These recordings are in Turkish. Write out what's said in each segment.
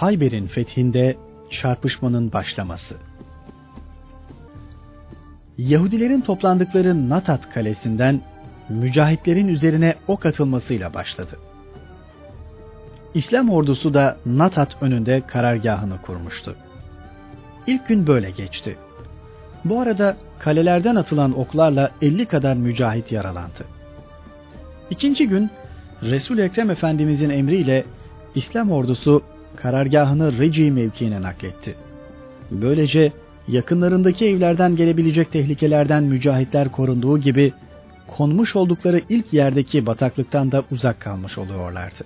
Hayber'in fethinde çarpışmanın başlaması. Yahudilerin toplandıkları Natat kalesinden mücahitlerin üzerine ok atılmasıyla başladı. İslam ordusu da Natat önünde karargahını kurmuştu. İlk gün böyle geçti. Bu arada kalelerden atılan oklarla 50 kadar mücahit yaralandı. İkinci gün resul Ekrem Efendimizin emriyle İslam ordusu karargahını Reci mevkiine nakletti. Böylece yakınlarındaki evlerden gelebilecek tehlikelerden mücahitler korunduğu gibi konmuş oldukları ilk yerdeki bataklıktan da uzak kalmış oluyorlardı.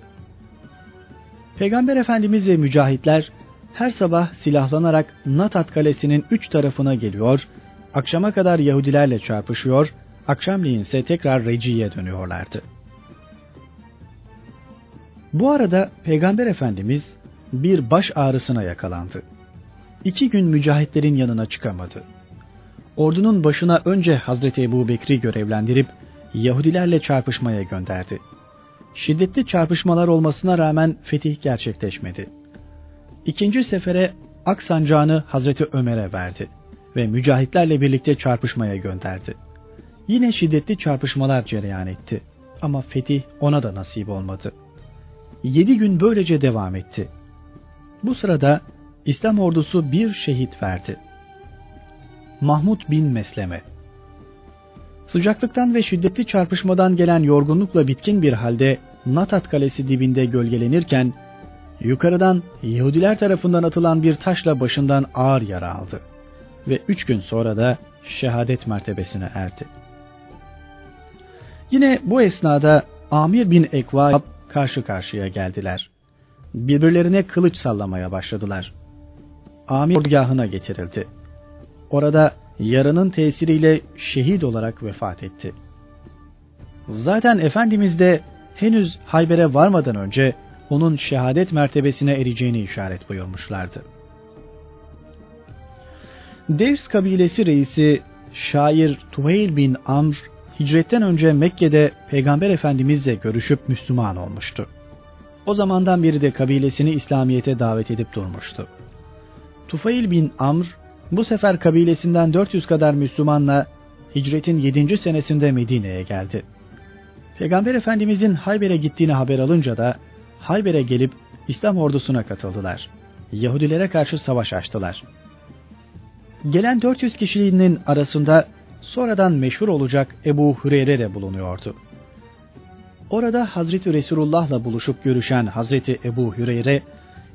Peygamber Efendimiz ve mücahitler her sabah silahlanarak Natat Kalesi'nin üç tarafına geliyor, akşama kadar Yahudilerle çarpışıyor, akşamleyin ise tekrar Reci'ye dönüyorlardı. Bu arada Peygamber Efendimiz bir baş ağrısına yakalandı. İki gün mücahitlerin yanına çıkamadı. Ordunun başına önce Hazreti Ebu Bekri görevlendirip Yahudilerle çarpışmaya gönderdi. Şiddetli çarpışmalar olmasına rağmen fetih gerçekleşmedi. İkinci sefere Aksancağını Hazreti Ömer'e verdi ve mücahitlerle birlikte çarpışmaya gönderdi. Yine şiddetli çarpışmalar cereyan etti ama fetih ona da nasip olmadı. Yedi gün böylece devam etti. Bu sırada İslam ordusu bir şehit verdi. Mahmud bin Mesleme Sıcaklıktan ve şiddetli çarpışmadan gelen yorgunlukla bitkin bir halde Natat Kalesi dibinde gölgelenirken yukarıdan Yahudiler tarafından atılan bir taşla başından ağır yara aldı ve üç gün sonra da şehadet mertebesine erdi. Yine bu esnada Amir bin Ekva karşı karşıya geldiler. Birbirlerine kılıç sallamaya başladılar. Amir ordugahına getirildi. Orada yarının tesiriyle şehit olarak vefat etti. Zaten Efendimiz de henüz Hayber'e varmadan önce onun şehadet mertebesine ereceğini işaret buyurmuşlardı. Devs kabilesi reisi şair Tuheyl bin Amr hicretten önce Mekke'de Peygamber Efendimizle görüşüp Müslüman olmuştu. O zamandan beri de kabilesini İslamiyet'e davet edip durmuştu. Tufayl bin Amr bu sefer kabilesinden 400 kadar Müslümanla hicretin 7. senesinde Medine'ye geldi. Peygamber Efendimizin Hayber'e gittiğini haber alınca da Hayber'e gelip İslam ordusuna katıldılar. Yahudilere karşı savaş açtılar. Gelen 400 kişiliğinin arasında sonradan meşhur olacak Ebu Hureyre de bulunuyordu. Orada Hazreti Resulullah'la buluşup görüşen Hazreti Ebu Hüreyre,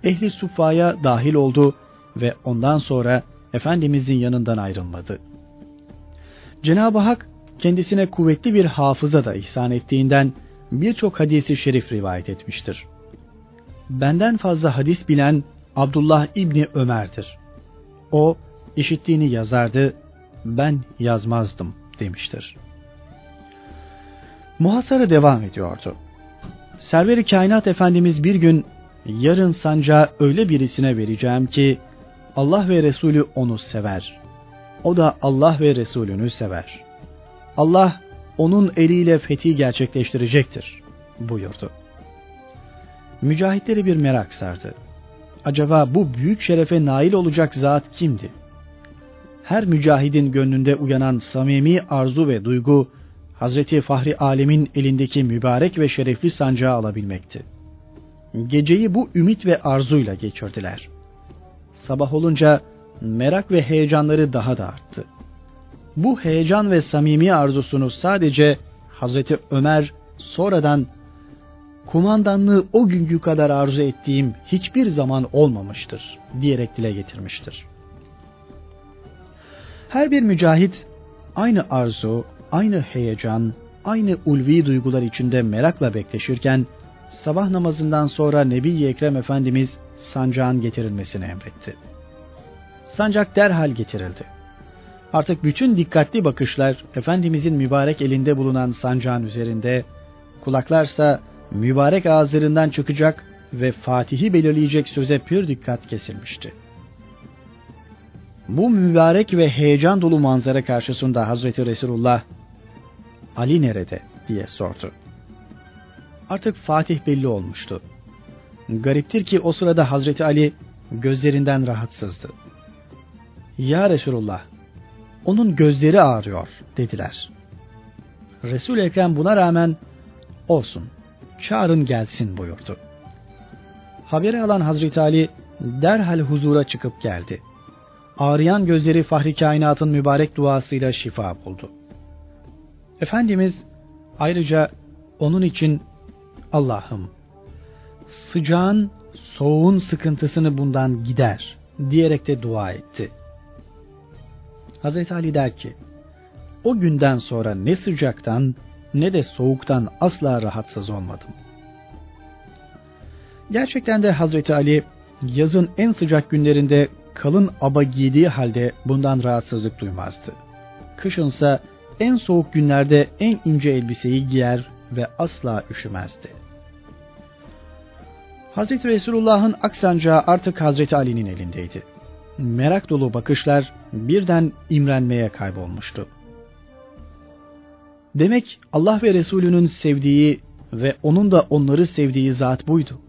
ehli suffaya dahil oldu ve ondan sonra Efendimizin yanından ayrılmadı. Cenab-ı Hak kendisine kuvvetli bir hafıza da ihsan ettiğinden birçok hadisi şerif rivayet etmiştir. Benden fazla hadis bilen Abdullah İbni Ömer'dir. O işittiğini yazardı, ben yazmazdım demiştir. Muhasara devam ediyordu. Serveri Kainat Efendimiz bir gün yarın sancağı öyle birisine vereceğim ki Allah ve Resulü onu sever. O da Allah ve Resulünü sever. Allah onun eliyle fethi gerçekleştirecektir buyurdu. Mücahitleri bir merak sardı. Acaba bu büyük şerefe nail olacak zat kimdi? Her mücahidin gönlünde uyanan samimi arzu ve duygu Hazreti Fahri Alem'in elindeki mübarek ve şerefli sancağı alabilmekti. Geceyi bu ümit ve arzuyla geçirdiler. Sabah olunca merak ve heyecanları daha da arttı. Bu heyecan ve samimi arzusunu sadece Hazreti Ömer sonradan kumandanlığı o günkü kadar arzu ettiğim hiçbir zaman olmamıştır diyerek dile getirmiştir. Her bir mücahit aynı arzu, aynı heyecan, aynı ulvi duygular içinde merakla bekleşirken sabah namazından sonra Nebi Ekrem Efendimiz sancağın getirilmesini emretti. Sancak derhal getirildi. Artık bütün dikkatli bakışlar Efendimizin mübarek elinde bulunan sancağın üzerinde, kulaklarsa mübarek ağızlarından çıkacak ve Fatih'i belirleyecek söze pür dikkat kesilmişti. Bu mübarek ve heyecan dolu manzara karşısında Hazreti Resulullah Ali nerede diye sordu. Artık Fatih belli olmuştu. Gariptir ki o sırada Hazreti Ali gözlerinden rahatsızdı. Ya Resulullah, onun gözleri ağrıyor dediler. Resul-i Ekrem buna rağmen olsun, çağırın gelsin buyurdu. Haberi alan Hazreti Ali derhal huzura çıkıp geldi. Ağrıyan gözleri Fahri Kainat'ın mübarek duasıyla şifa buldu. Efendimiz ayrıca onun için Allah'ım sıcağın soğuğun sıkıntısını bundan gider diyerek de dua etti. Hazreti Ali der ki, o günden sonra ne sıcaktan ne de soğuktan asla rahatsız olmadım. Gerçekten de Hazreti Ali yazın en sıcak günlerinde kalın aba giydiği halde bundan rahatsızlık duymazdı. Kışınsa en soğuk günlerde en ince elbiseyi giyer ve asla üşümezdi. Hazreti Resulullah'ın aksancağı artık Hazreti Ali'nin elindeydi. Merak dolu bakışlar birden imrenmeye kaybolmuştu. Demek Allah ve Resulünün sevdiği ve onun da onları sevdiği zat buydu.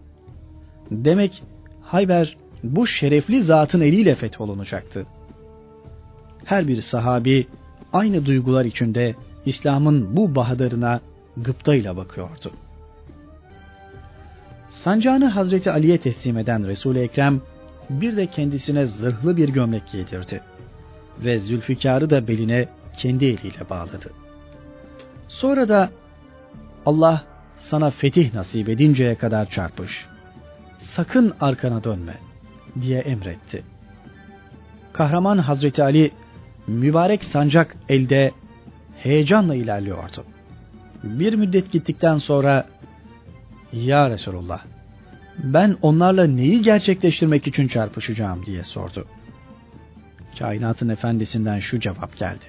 Demek Hayber bu şerefli zatın eliyle fetholunacaktı. Her bir sahabi aynı duygular içinde İslam'ın bu bahadarına gıptayla bakıyordu. Sancağını Hazreti Ali'ye teslim eden Resul-i Ekrem bir de kendisine zırhlı bir gömlek giydirdi ve Zülfikar'ı da beline kendi eliyle bağladı. Sonra da Allah sana fetih nasip edinceye kadar çarpış. Sakın arkana dönme diye emretti. Kahraman Hazreti Ali mübarek sancak elde heyecanla ilerliyordu. Bir müddet gittikten sonra Ya Resulullah ben onlarla neyi gerçekleştirmek için çarpışacağım diye sordu. Kainatın efendisinden şu cevap geldi.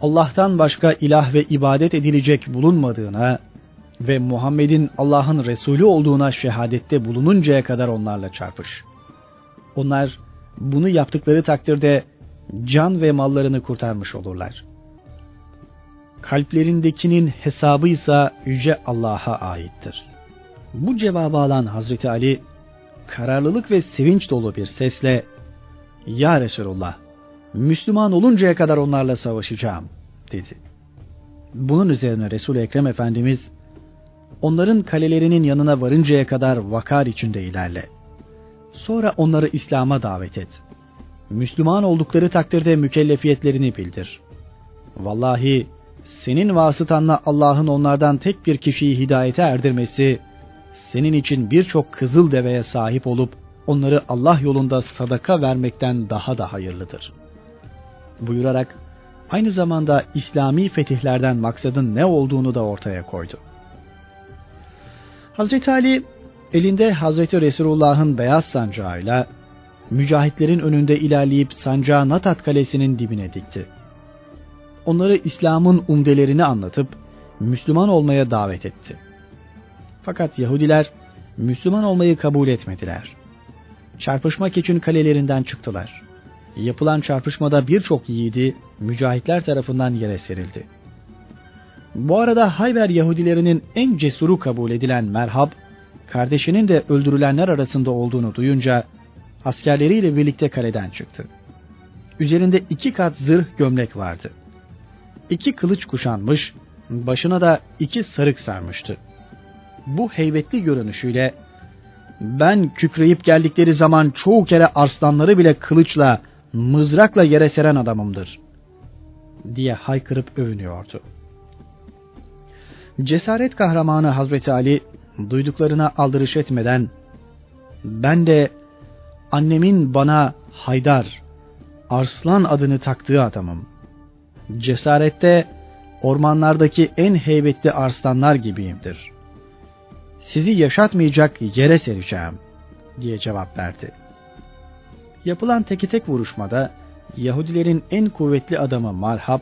Allah'tan başka ilah ve ibadet edilecek bulunmadığına ve Muhammed'in Allah'ın Resulü olduğuna şehadette bulununcaya kadar onlarla çarpış. Onlar bunu yaptıkları takdirde can ve mallarını kurtarmış olurlar. Kalplerindekinin hesabı ise Yüce Allah'a aittir. Bu cevabı alan Hazreti Ali, kararlılık ve sevinç dolu bir sesle, Ya Resulullah, Müslüman oluncaya kadar onlarla savaşacağım, dedi. Bunun üzerine Resul-i Ekrem Efendimiz, onların kalelerinin yanına varıncaya kadar vakar içinde ilerle. Sonra onları İslam'a davet et. Müslüman oldukları takdirde mükellefiyetlerini bildir. Vallahi senin vasıtanla Allah'ın onlardan tek bir kişiyi hidayete erdirmesi, senin için birçok kızıl deveye sahip olup onları Allah yolunda sadaka vermekten daha da hayırlıdır. Buyurarak aynı zamanda İslami fetihlerden maksadın ne olduğunu da ortaya koydu. Hazreti Ali elinde Hazreti Resulullah'ın beyaz sancağıyla mücahitlerin önünde ilerleyip sancağı Natat Kalesi'nin dibine dikti. Onları İslam'ın umdelerini anlatıp Müslüman olmaya davet etti. Fakat Yahudiler Müslüman olmayı kabul etmediler. Çarpışmak için kalelerinden çıktılar. Yapılan çarpışmada birçok yiğidi mücahitler tarafından yere serildi. Bu arada Hayber Yahudilerinin en cesuru kabul edilen Merhab, kardeşinin de öldürülenler arasında olduğunu duyunca askerleriyle birlikte kaleden çıktı. Üzerinde iki kat zırh gömlek vardı. İki kılıç kuşanmış, başına da iki sarık sarmıştı. Bu heybetli görünüşüyle ben kükreyip geldikleri zaman çoğu kere arslanları bile kılıçla, mızrakla yere seren adamımdır diye haykırıp övünüyordu. Cesaret kahramanı Hazreti Ali duyduklarına aldırış etmeden ben de annemin bana Haydar, Arslan adını taktığı adamım. Cesarette ormanlardaki en heybetli arslanlar gibiyimdir. Sizi yaşatmayacak yere sereceğim diye cevap verdi. Yapılan teki tek vuruşmada Yahudilerin en kuvvetli adamı Malhab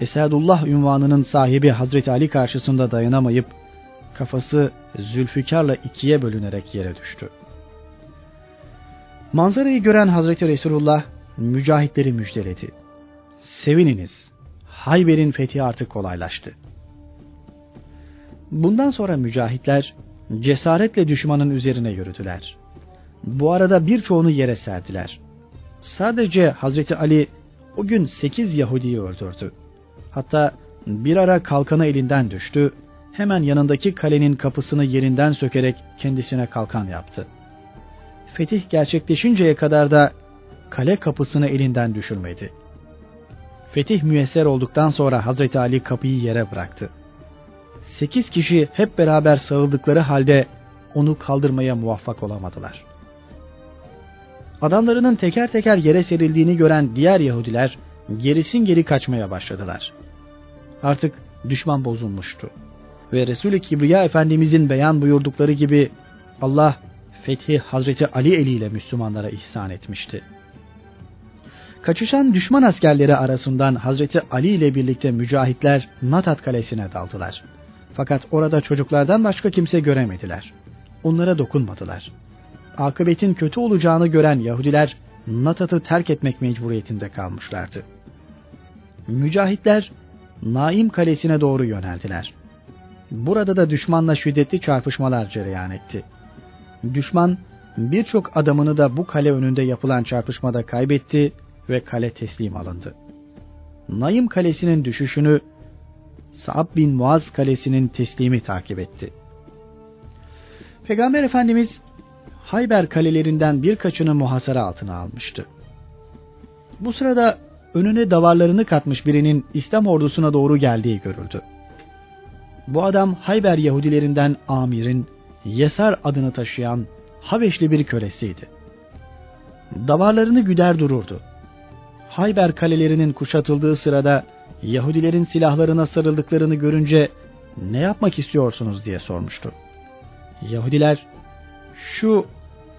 Esadullah ünvanının sahibi Hazreti Ali karşısında dayanamayıp kafası Zülfikar'la ikiye bölünerek yere düştü. Manzarayı gören Hazreti Resulullah mücahitleri müjdeledi. Sevininiz, Hayber'in fethi artık kolaylaştı. Bundan sonra mücahitler cesaretle düşmanın üzerine yürüdüler. Bu arada birçoğunu yere serdiler. Sadece Hazreti Ali o gün sekiz Yahudi'yi öldürdü. Hatta bir ara kalkanı elinden düştü, hemen yanındaki kalenin kapısını yerinden sökerek kendisine kalkan yaptı. Fetih gerçekleşinceye kadar da kale kapısını elinden düşürmedi. Fetih müyesser olduktan sonra Hazreti Ali kapıyı yere bıraktı. Sekiz kişi hep beraber sarıldıkları halde onu kaldırmaya muvaffak olamadılar. Adamlarının teker teker yere serildiğini gören diğer Yahudiler gerisin geri kaçmaya başladılar. Artık düşman bozulmuştu. Ve Resul-i Kibriya Efendimizin beyan buyurdukları gibi Allah fethi Hazreti Ali eliyle Müslümanlara ihsan etmişti. Kaçışan düşman askerleri arasından Hazreti Ali ile birlikte mücahitler Natat kalesine daldılar. Fakat orada çocuklardan başka kimse göremediler. Onlara dokunmadılar. Akıbetin kötü olacağını gören Yahudiler Natat'ı terk etmek mecburiyetinde kalmışlardı. Mücahitler Naim kalesine doğru yöneldiler. Burada da düşmanla şiddetli çarpışmalar cereyan etti. Düşman birçok adamını da bu kale önünde yapılan çarpışmada kaybetti ve kale teslim alındı. Naim kalesinin düşüşünü Sa'b bin Muaz kalesinin teslimi takip etti. Peygamber Efendimiz Hayber kalelerinden birkaçını muhasara altına almıştı. Bu sırada önüne davarlarını katmış birinin İslam ordusuna doğru geldiği görüldü. Bu adam Hayber Yahudilerinden Amir'in Yesar adını taşıyan Habeşli bir kölesiydi. Davarlarını güder dururdu. Hayber kalelerinin kuşatıldığı sırada Yahudilerin silahlarına sarıldıklarını görünce ne yapmak istiyorsunuz diye sormuştu. Yahudiler şu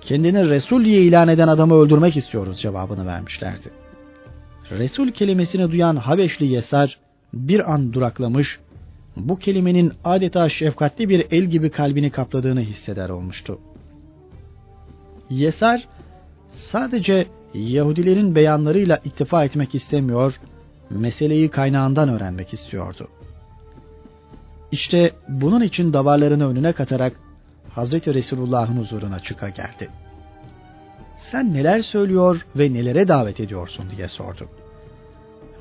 kendini Resul diye ilan eden adamı öldürmek istiyoruz cevabını vermişlerdi. Resul kelimesini duyan Habeşli Yesar bir an duraklamış, bu kelimenin adeta şefkatli bir el gibi kalbini kapladığını hisseder olmuştu. Yesar sadece Yahudilerin beyanlarıyla iktifa etmek istemiyor, meseleyi kaynağından öğrenmek istiyordu. İşte bunun için davarlarını önüne katarak Hazreti Resulullah'ın huzuruna çıka geldi. Sen neler söylüyor ve nelere davet ediyorsun diye sordu.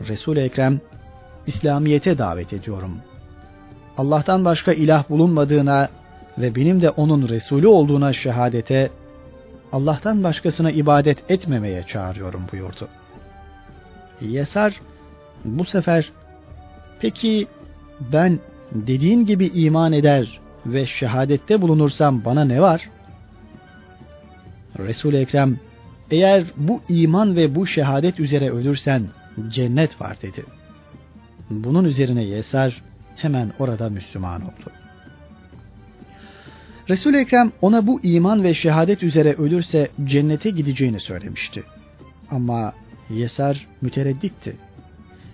Resul-i Ekrem, İslamiyet'e davet ediyorum. Allah'tan başka ilah bulunmadığına ve benim de onun Resulü olduğuna şehadete, Allah'tan başkasına ibadet etmemeye çağırıyorum buyurdu. Yesar bu sefer peki ben dediğin gibi iman eder ve şehadette bulunursam bana ne var? Resul-i Ekrem eğer bu iman ve bu şehadet üzere ölürsen cennet var dedi. Bunun üzerine Yesar hemen orada Müslüman oldu. Resul-i Ekrem ona bu iman ve şehadet üzere ölürse cennete gideceğini söylemişti. Ama Yesar müteredditti.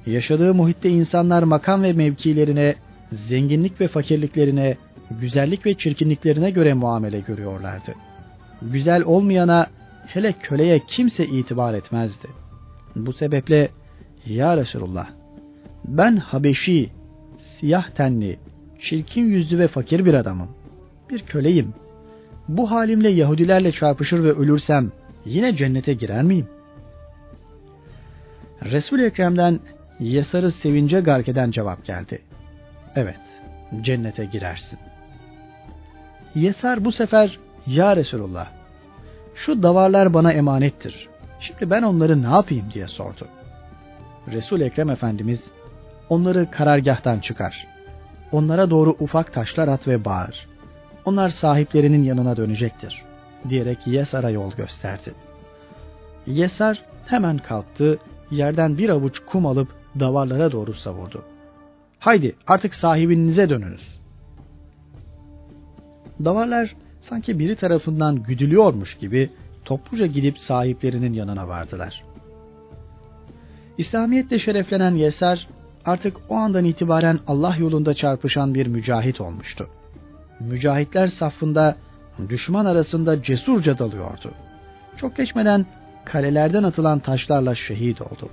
Yaşadığı muhitte insanlar makam ve mevkilerine, zenginlik ve fakirliklerine, güzellik ve çirkinliklerine göre muamele görüyorlardı. Güzel olmayana, hele köleye kimse itibar etmezdi. Bu sebeple, Ya Resulullah, ben Habeşi, siyah tenli, çirkin yüzlü ve fakir bir adamım. Bir köleyim. Bu halimle Yahudilerle çarpışır ve ölürsem yine cennete girer miyim? Resul-i Ekrem'den Yesar'ı sevince gark eden cevap geldi. Evet, cennete girersin. Yesar bu sefer, Ya Resulullah, şu davarlar bana emanettir. Şimdi ben onları ne yapayım diye sordu. Resul Ekrem Efendimiz onları karargahtan çıkar. Onlara doğru ufak taşlar at ve bağır. Onlar sahiplerinin yanına dönecektir diyerek Yesar'a yol gösterdi. Yesar hemen kalktı, yerden bir avuç kum alıp davarlara doğru savurdu. Haydi artık sahibinize dönünüz. Davarlar sanki biri tarafından güdülüyormuş gibi topluca gidip sahiplerinin yanına vardılar. İslamiyetle şereflenen Yesar artık o andan itibaren Allah yolunda çarpışan bir mücahit olmuştu. Mücahitler safında düşman arasında cesurca dalıyordu. Çok geçmeden kalelerden atılan taşlarla şehit oldu.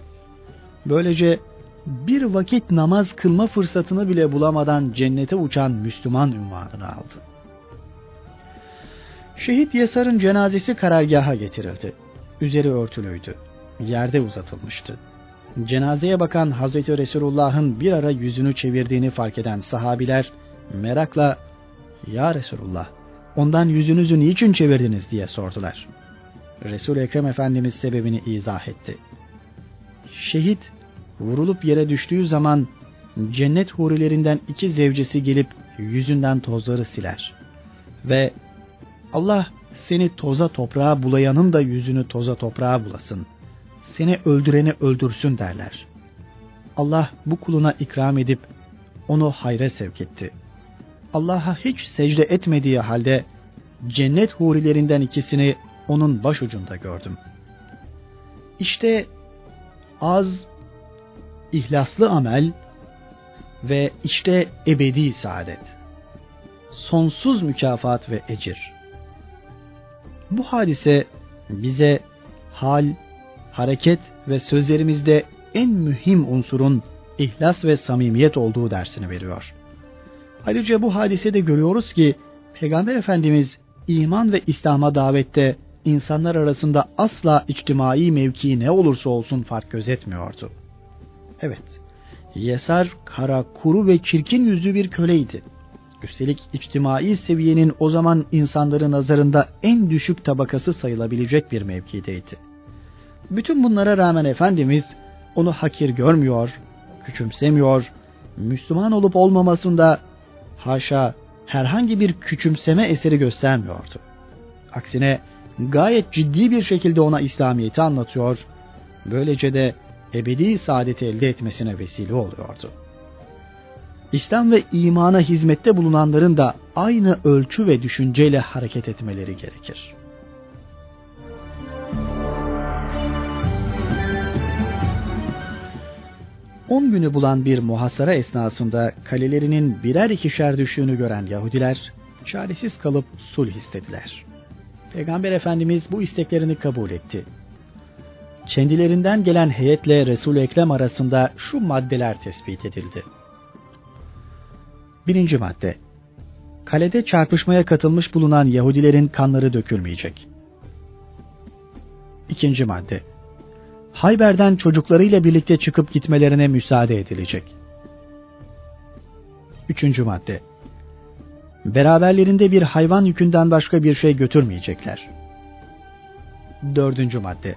Böylece bir vakit namaz kılma fırsatını bile bulamadan cennete uçan Müslüman ünvanını aldı. Şehit Yesar'ın cenazesi karargaha getirildi. Üzeri örtülüydü. Yerde uzatılmıştı. Cenazeye bakan Hazreti Resulullah'ın bir ara yüzünü çevirdiğini fark eden sahabiler merakla ''Ya Resulullah, ondan yüzünüzü niçin çevirdiniz?'' diye sordular. Resul Ekrem Efendimiz sebebini izah etti. Şehit vurulup yere düştüğü zaman cennet hurilerinden iki zevcesi gelip yüzünden tozları siler. Ve Allah seni toza toprağa bulayanın da yüzünü toza toprağa bulasın. Seni öldüreni öldürsün derler. Allah bu kuluna ikram edip onu hayra sevk etti. Allah'a hiç secde etmediği halde cennet hurilerinden ikisini onun başucunda gördüm. İşte az, ihlaslı amel ve işte ebedi saadet. Sonsuz mükafat ve ecir. Bu hadise bize hal, hareket ve sözlerimizde en mühim unsurun ihlas ve samimiyet olduğu dersini veriyor. Ayrıca bu hadisede görüyoruz ki Peygamber Efendimiz iman ve İslam'a davette insanlar arasında asla içtimai mevki ne olursa olsun fark gözetmiyordu. Evet, Yesar kara, kuru ve çirkin yüzlü bir köleydi. Üstelik içtimai seviyenin o zaman insanların nazarında en düşük tabakası sayılabilecek bir mevkideydi. Bütün bunlara rağmen Efendimiz onu hakir görmüyor, küçümsemiyor, Müslüman olup olmamasında haşa herhangi bir küçümseme eseri göstermiyordu. Aksine gayet ciddi bir şekilde ona İslamiyet'i anlatıyor, böylece de ebedi saadeti elde etmesine vesile oluyordu. İslam ve imana hizmette bulunanların da aynı ölçü ve düşünceyle hareket etmeleri gerekir. On günü bulan bir muhasara esnasında kalelerinin birer ikişer düştüğünü gören Yahudiler çaresiz kalıp sulh istediler. Peygamber Efendimiz bu isteklerini kabul etti. Kendilerinden gelen heyetle Resul-i Ekrem arasında şu maddeler tespit edildi. Birinci madde. Kalede çarpışmaya katılmış bulunan Yahudilerin kanları dökülmeyecek. İkinci madde. Hayber'den çocuklarıyla birlikte çıkıp gitmelerine müsaade edilecek. Üçüncü madde. Beraberlerinde bir hayvan yükünden başka bir şey götürmeyecekler. Dördüncü madde.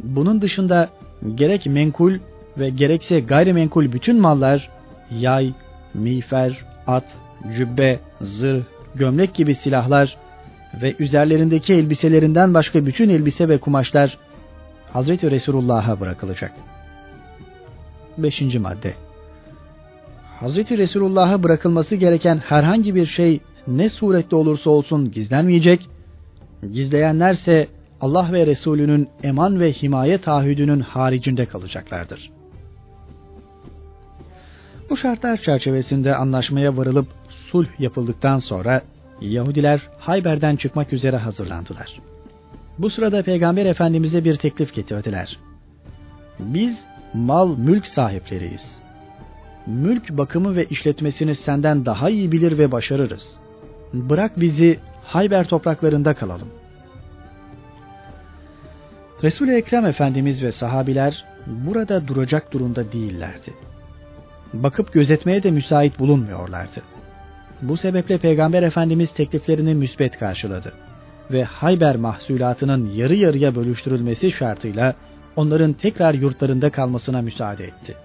Bunun dışında gerek menkul ve gerekse gayrimenkul bütün mallar yay, miğfer, at, cübbe, zırh, gömlek gibi silahlar ve üzerlerindeki elbiselerinden başka bütün elbise ve kumaşlar Hazreti Resulullah'a bırakılacak. Beşinci madde Hazreti Resulullah'a bırakılması gereken herhangi bir şey ne surette olursa olsun gizlenmeyecek, gizleyenlerse Allah ve Resulünün eman ve himaye taahhüdünün haricinde kalacaklardır. Bu şartlar çerçevesinde anlaşmaya varılıp sulh yapıldıktan sonra Yahudiler Hayber'den çıkmak üzere hazırlandılar. Bu sırada Peygamber Efendimiz'e bir teklif getirdiler. Biz mal mülk sahipleriyiz. Mülk bakımı ve işletmesini senden daha iyi bilir ve başarırız. Bırak bizi Hayber topraklarında kalalım. Resul-i Ekrem Efendimiz ve sahabiler burada duracak durumda değillerdi. Bakıp gözetmeye de müsait bulunmuyorlardı. Bu sebeple Peygamber Efendimiz tekliflerini müsbet karşıladı ve Hayber mahsulatının yarı yarıya bölüştürülmesi şartıyla onların tekrar yurtlarında kalmasına müsaade etti.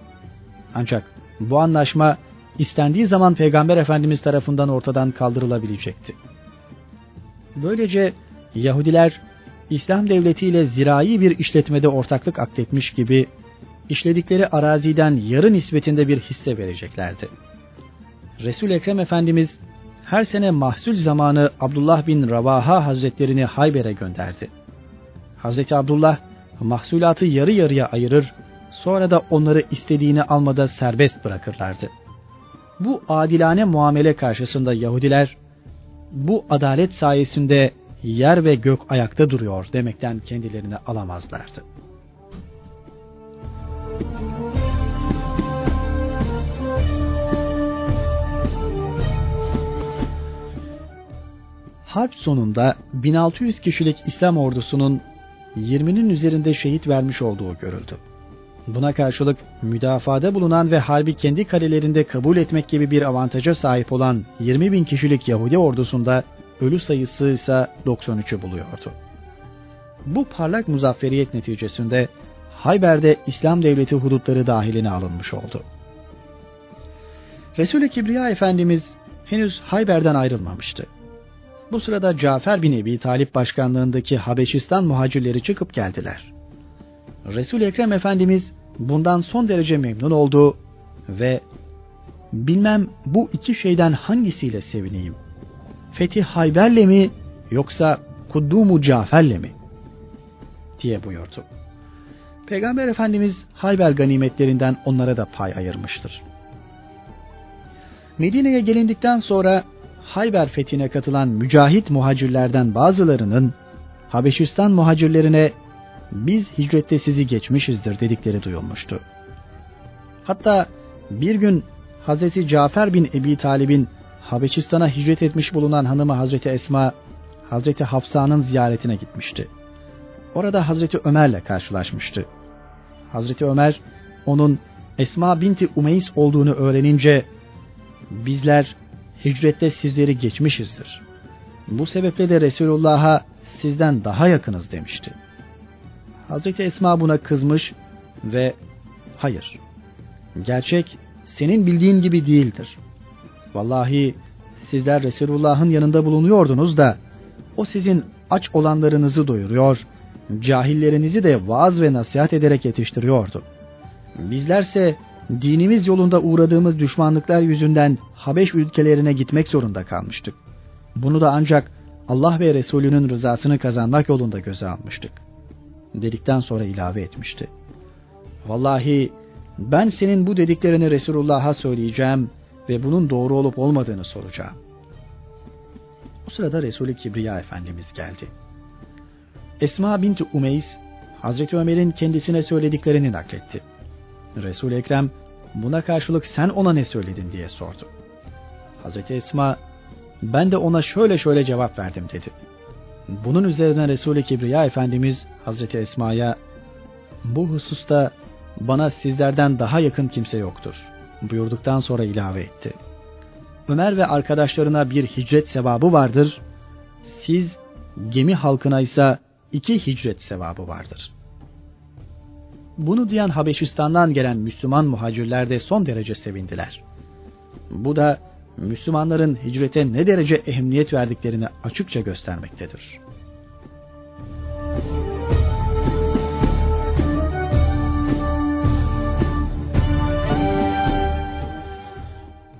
Ancak bu anlaşma istendiği zaman Peygamber Efendimiz tarafından ortadan kaldırılabilecekti. Böylece Yahudiler İslam devleti ile zirai bir işletmede ortaklık akletmiş gibi işledikleri araziden yarı nispetinde bir hisse vereceklerdi. Resul Ekrem Efendimiz her sene mahsul zamanı Abdullah bin Ravaha Hazretlerini Hayber'e gönderdi. Hazreti Abdullah mahsulatı yarı yarıya ayırır, sonra da onları istediğini almada serbest bırakırlardı. Bu adilane muamele karşısında Yahudiler, bu adalet sayesinde yer ve gök ayakta duruyor demekten kendilerini alamazlardı. Harp sonunda 1600 kişilik İslam ordusunun 20'nin üzerinde şehit vermiş olduğu görüldü. Buna karşılık müdafada bulunan ve harbi kendi kalelerinde kabul etmek gibi bir avantaja sahip olan 20 bin kişilik Yahudi ordusunda ölü sayısı ise 93'ü buluyordu. Bu parlak muzafferiyet neticesinde Hayber'de İslam devleti hudutları dahiline alınmış oldu. Resul-i Kibriya Efendimiz henüz Hayber'den ayrılmamıştı. Bu sırada Cafer bin Ebi Talip başkanlığındaki Habeşistan muhacirleri çıkıp geldiler. resul Ekrem Efendimiz bundan son derece memnun oldu ve bilmem bu iki şeyden hangisiyle sevineyim. Fethi Hayber'le mi yoksa Kuddumu Cafer'le mi? diye buyurdu. Peygamber Efendimiz Hayber ganimetlerinden onlara da pay ayırmıştır. Medine'ye gelindikten sonra Hayber fethine katılan mücahit muhacirlerden bazılarının Habeşistan muhacirlerine biz hicrette sizi geçmişizdir dedikleri duyulmuştu. Hatta bir gün Hazreti Cafer bin Ebi Talib'in Habeşistan'a hicret etmiş bulunan hanımı Hazreti Esma, Hazreti Hafsa'nın ziyaretine gitmişti. Orada Hazreti Ömer'le karşılaşmıştı. Hazreti Ömer onun Esma binti Umeys olduğunu öğrenince bizler hicrette sizleri geçmişizdir. Bu sebeple de Resulullah'a sizden daha yakınız demişti. Hazreti Esma buna kızmış ve hayır gerçek senin bildiğin gibi değildir. Vallahi sizler Resulullah'ın yanında bulunuyordunuz da o sizin aç olanlarınızı doyuruyor, cahillerinizi de vaaz ve nasihat ederek yetiştiriyordu. Bizlerse dinimiz yolunda uğradığımız düşmanlıklar yüzünden Habeş ülkelerine gitmek zorunda kalmıştık. Bunu da ancak Allah ve Resulünün rızasını kazanmak yolunda göze almıştık. Dedikten sonra ilave etmişti. Vallahi ben senin bu dediklerini Resulullah'a söyleyeceğim ve bunun doğru olup olmadığını soracağım. O sırada Resulü Kibriya Efendimiz geldi. Esma binti Umeys, Hazreti Ömer'in kendisine söylediklerini nakletti. Resul Ekrem buna karşılık sen ona ne söyledin diye sordu. Hazreti Esma ben de ona şöyle şöyle cevap verdim dedi. Bunun üzerine Resul-i Kibriya Efendimiz Hazreti Esma'ya bu hususta bana sizlerden daha yakın kimse yoktur buyurduktan sonra ilave etti. Ömer ve arkadaşlarına bir hicret sevabı vardır. Siz gemi halkına ise iki hicret sevabı vardır. Bunu duyan Habeşistan'dan gelen Müslüman muhacirler de son derece sevindiler. Bu da Müslümanların hicrete ne derece ehemmiyet verdiklerini açıkça göstermektedir.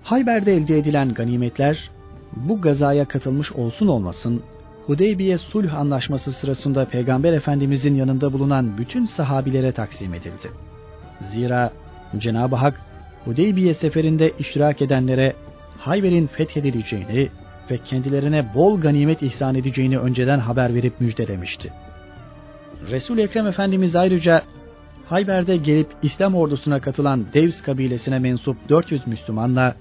Hayber'de elde edilen ganimetler bu gazaya katılmış olsun olmasın Hudeybiye Sulh Anlaşması sırasında Peygamber Efendimizin yanında bulunan bütün sahabilere taksim edildi. Zira Cenab-ı Hak Hudeybiye seferinde iştirak edenlere Hayber'in fethedileceğini ve kendilerine bol ganimet ihsan edeceğini önceden haber verip müjdelemişti. Resul Ekrem Efendimiz ayrıca Hayber'de gelip İslam ordusuna katılan Devs kabilesine mensup 400 Müslümanla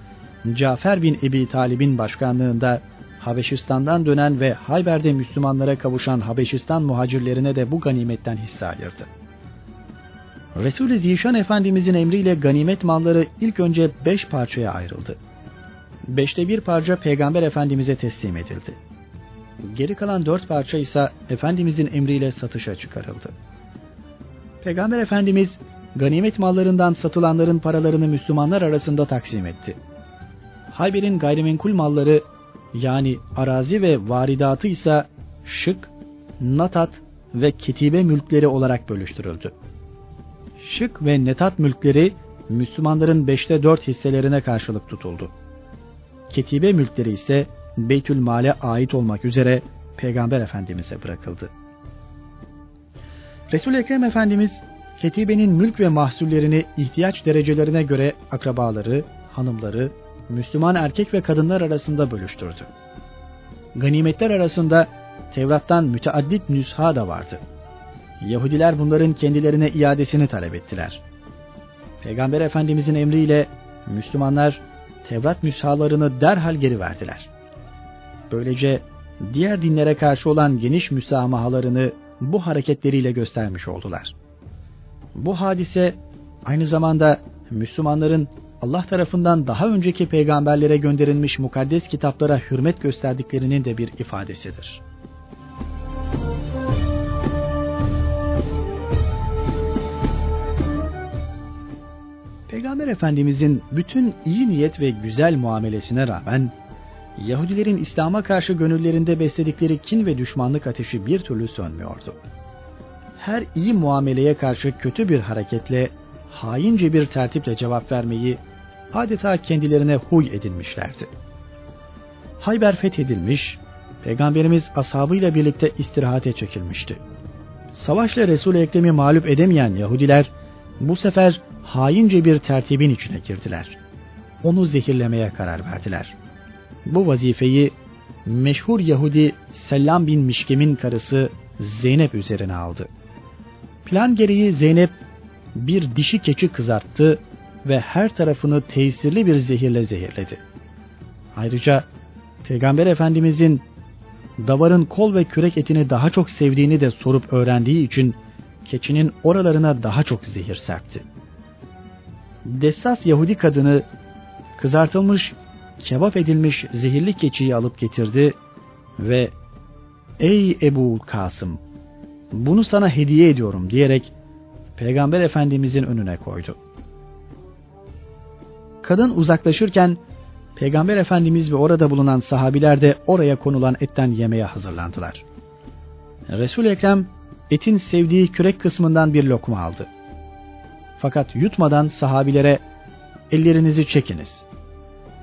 Cafer bin Ebi Talib'in başkanlığında Habeşistan'dan dönen ve Hayber'de Müslümanlara kavuşan Habeşistan muhacirlerine de bu ganimetten hisse ayırdı. Resul-i Zişan Efendimizin emriyle ganimet malları ilk önce beş parçaya ayrıldı. Beşte bir parça Peygamber Efendimiz'e teslim edildi. Geri kalan dört parça ise Efendimizin emriyle satışa çıkarıldı. Peygamber Efendimiz ganimet mallarından satılanların paralarını Müslümanlar arasında taksim etti. Hayber'in gayrimenkul malları yani arazi ve varidatı ise şık, natat ve ketibe mülkleri olarak bölüştürüldü. Şık ve netat mülkleri Müslümanların beşte dört hisselerine karşılık tutuldu. Ketibe mülkleri ise Beytül Mal'e ait olmak üzere Peygamber Efendimiz'e bırakıldı. Resul-i Ekrem Efendimiz ketibenin mülk ve mahsullerini ihtiyaç derecelerine göre akrabaları, hanımları, Müslüman erkek ve kadınlar arasında bölüştürdü. Ganimetler arasında Tevrat'tan müteaddit nüsha da vardı. Yahudiler bunların kendilerine iadesini talep ettiler. Peygamber Efendimizin emriyle Müslümanlar Tevrat nüshalarını derhal geri verdiler. Böylece diğer dinlere karşı olan geniş müsamahalarını bu hareketleriyle göstermiş oldular. Bu hadise aynı zamanda Müslümanların Allah tarafından daha önceki peygamberlere gönderilmiş mukaddes kitaplara hürmet gösterdiklerinin de bir ifadesidir. Peygamber Efendimizin bütün iyi niyet ve güzel muamelesine rağmen Yahudilerin İslam'a karşı gönüllerinde besledikleri kin ve düşmanlık ateşi bir türlü sönmüyordu. Her iyi muameleye karşı kötü bir hareketle, haince bir tertiple cevap vermeyi adeta kendilerine huy edinmişlerdi. Hayber fethedilmiş, Peygamberimiz ashabıyla birlikte istirahate çekilmişti. Savaşla Resul-i Ekrem'i mağlup edemeyen Yahudiler bu sefer haince bir tertibin içine girdiler. Onu zehirlemeye karar verdiler. Bu vazifeyi meşhur Yahudi Selam bin Mişkem'in karısı Zeynep üzerine aldı. Plan gereği Zeynep bir dişi keçi kızarttı ve her tarafını tesirli bir zehirle zehirledi. Ayrıca Peygamber Efendimizin davarın kol ve kürek etini daha çok sevdiğini de sorup öğrendiği için keçinin oralarına daha çok zehir serpti. Dessas Yahudi kadını kızartılmış, kebap edilmiş zehirli keçiyi alıp getirdi ve ''Ey Ebu Kasım, bunu sana hediye ediyorum.'' diyerek Peygamber Efendimizin önüne koydu. Kadın uzaklaşırken Peygamber Efendimiz ve orada bulunan sahabiler de oraya konulan etten yemeye hazırlandılar. Resul Ekrem etin sevdiği kürek kısmından bir lokma aldı. Fakat yutmadan sahabilere ellerinizi çekiniz.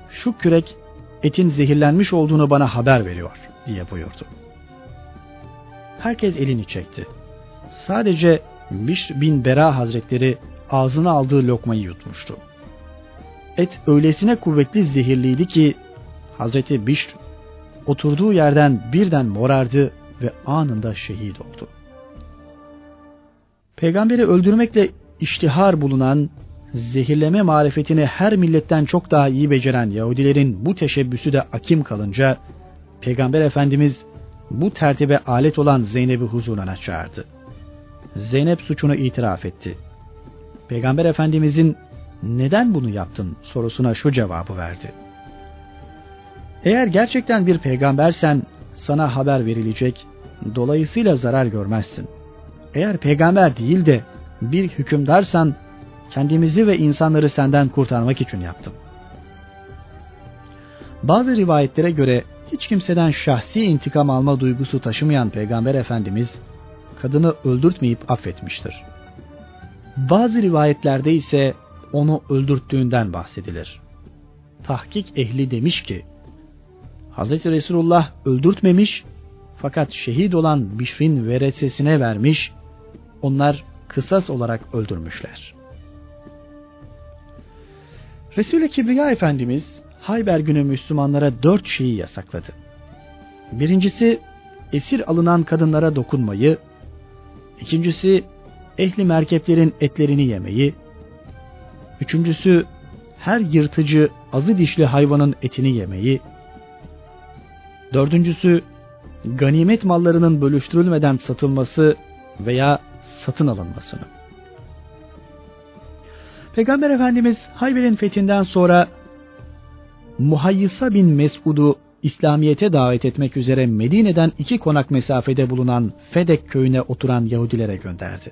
Şu kürek etin zehirlenmiş olduğunu bana haber veriyor diye buyurdu. Herkes elini çekti. Sadece Bişr bin Bera Hazretleri ağzına aldığı lokmayı yutmuştu. Et öylesine kuvvetli zehirliydi ki Hazreti Bişr oturduğu yerden birden morardı ve anında şehit oldu. Peygamberi öldürmekle iştihar bulunan, zehirleme marifetini her milletten çok daha iyi beceren Yahudilerin bu teşebbüsü de akim kalınca, Peygamber Efendimiz bu tertibe alet olan Zeynep'i huzuruna çağırdı. Zeynep suçunu itiraf etti. Peygamber Efendimizin neden bunu yaptın sorusuna şu cevabı verdi. Eğer gerçekten bir peygambersen sana haber verilecek, dolayısıyla zarar görmezsin. Eğer peygamber değil de bir hükümdarsan kendimizi ve insanları senden kurtarmak için yaptım. Bazı rivayetlere göre hiç kimseden şahsi intikam alma duygusu taşımayan Peygamber Efendimiz kadını öldürtmeyip affetmiştir. Bazı rivayetlerde ise onu öldürttüğünden bahsedilir. Tahkik ehli demiş ki, Hz. Resulullah öldürtmemiş fakat şehit olan Bişr'in veresesine vermiş, onlar kısas olarak öldürmüşler. Resul-i Kibriya Efendimiz Hayber günü Müslümanlara dört şeyi yasakladı. Birincisi esir alınan kadınlara dokunmayı, ikincisi ehli merkeplerin etlerini yemeyi, üçüncüsü her yırtıcı azı dişli hayvanın etini yemeyi, dördüncüsü ganimet mallarının bölüştürülmeden satılması veya satın alınmasını. Peygamber Efendimiz Hayber'in fethinden sonra Muhayyisa bin Mesud'u İslamiyet'e davet etmek üzere Medine'den iki konak mesafede bulunan Fedek köyüne oturan Yahudilere gönderdi.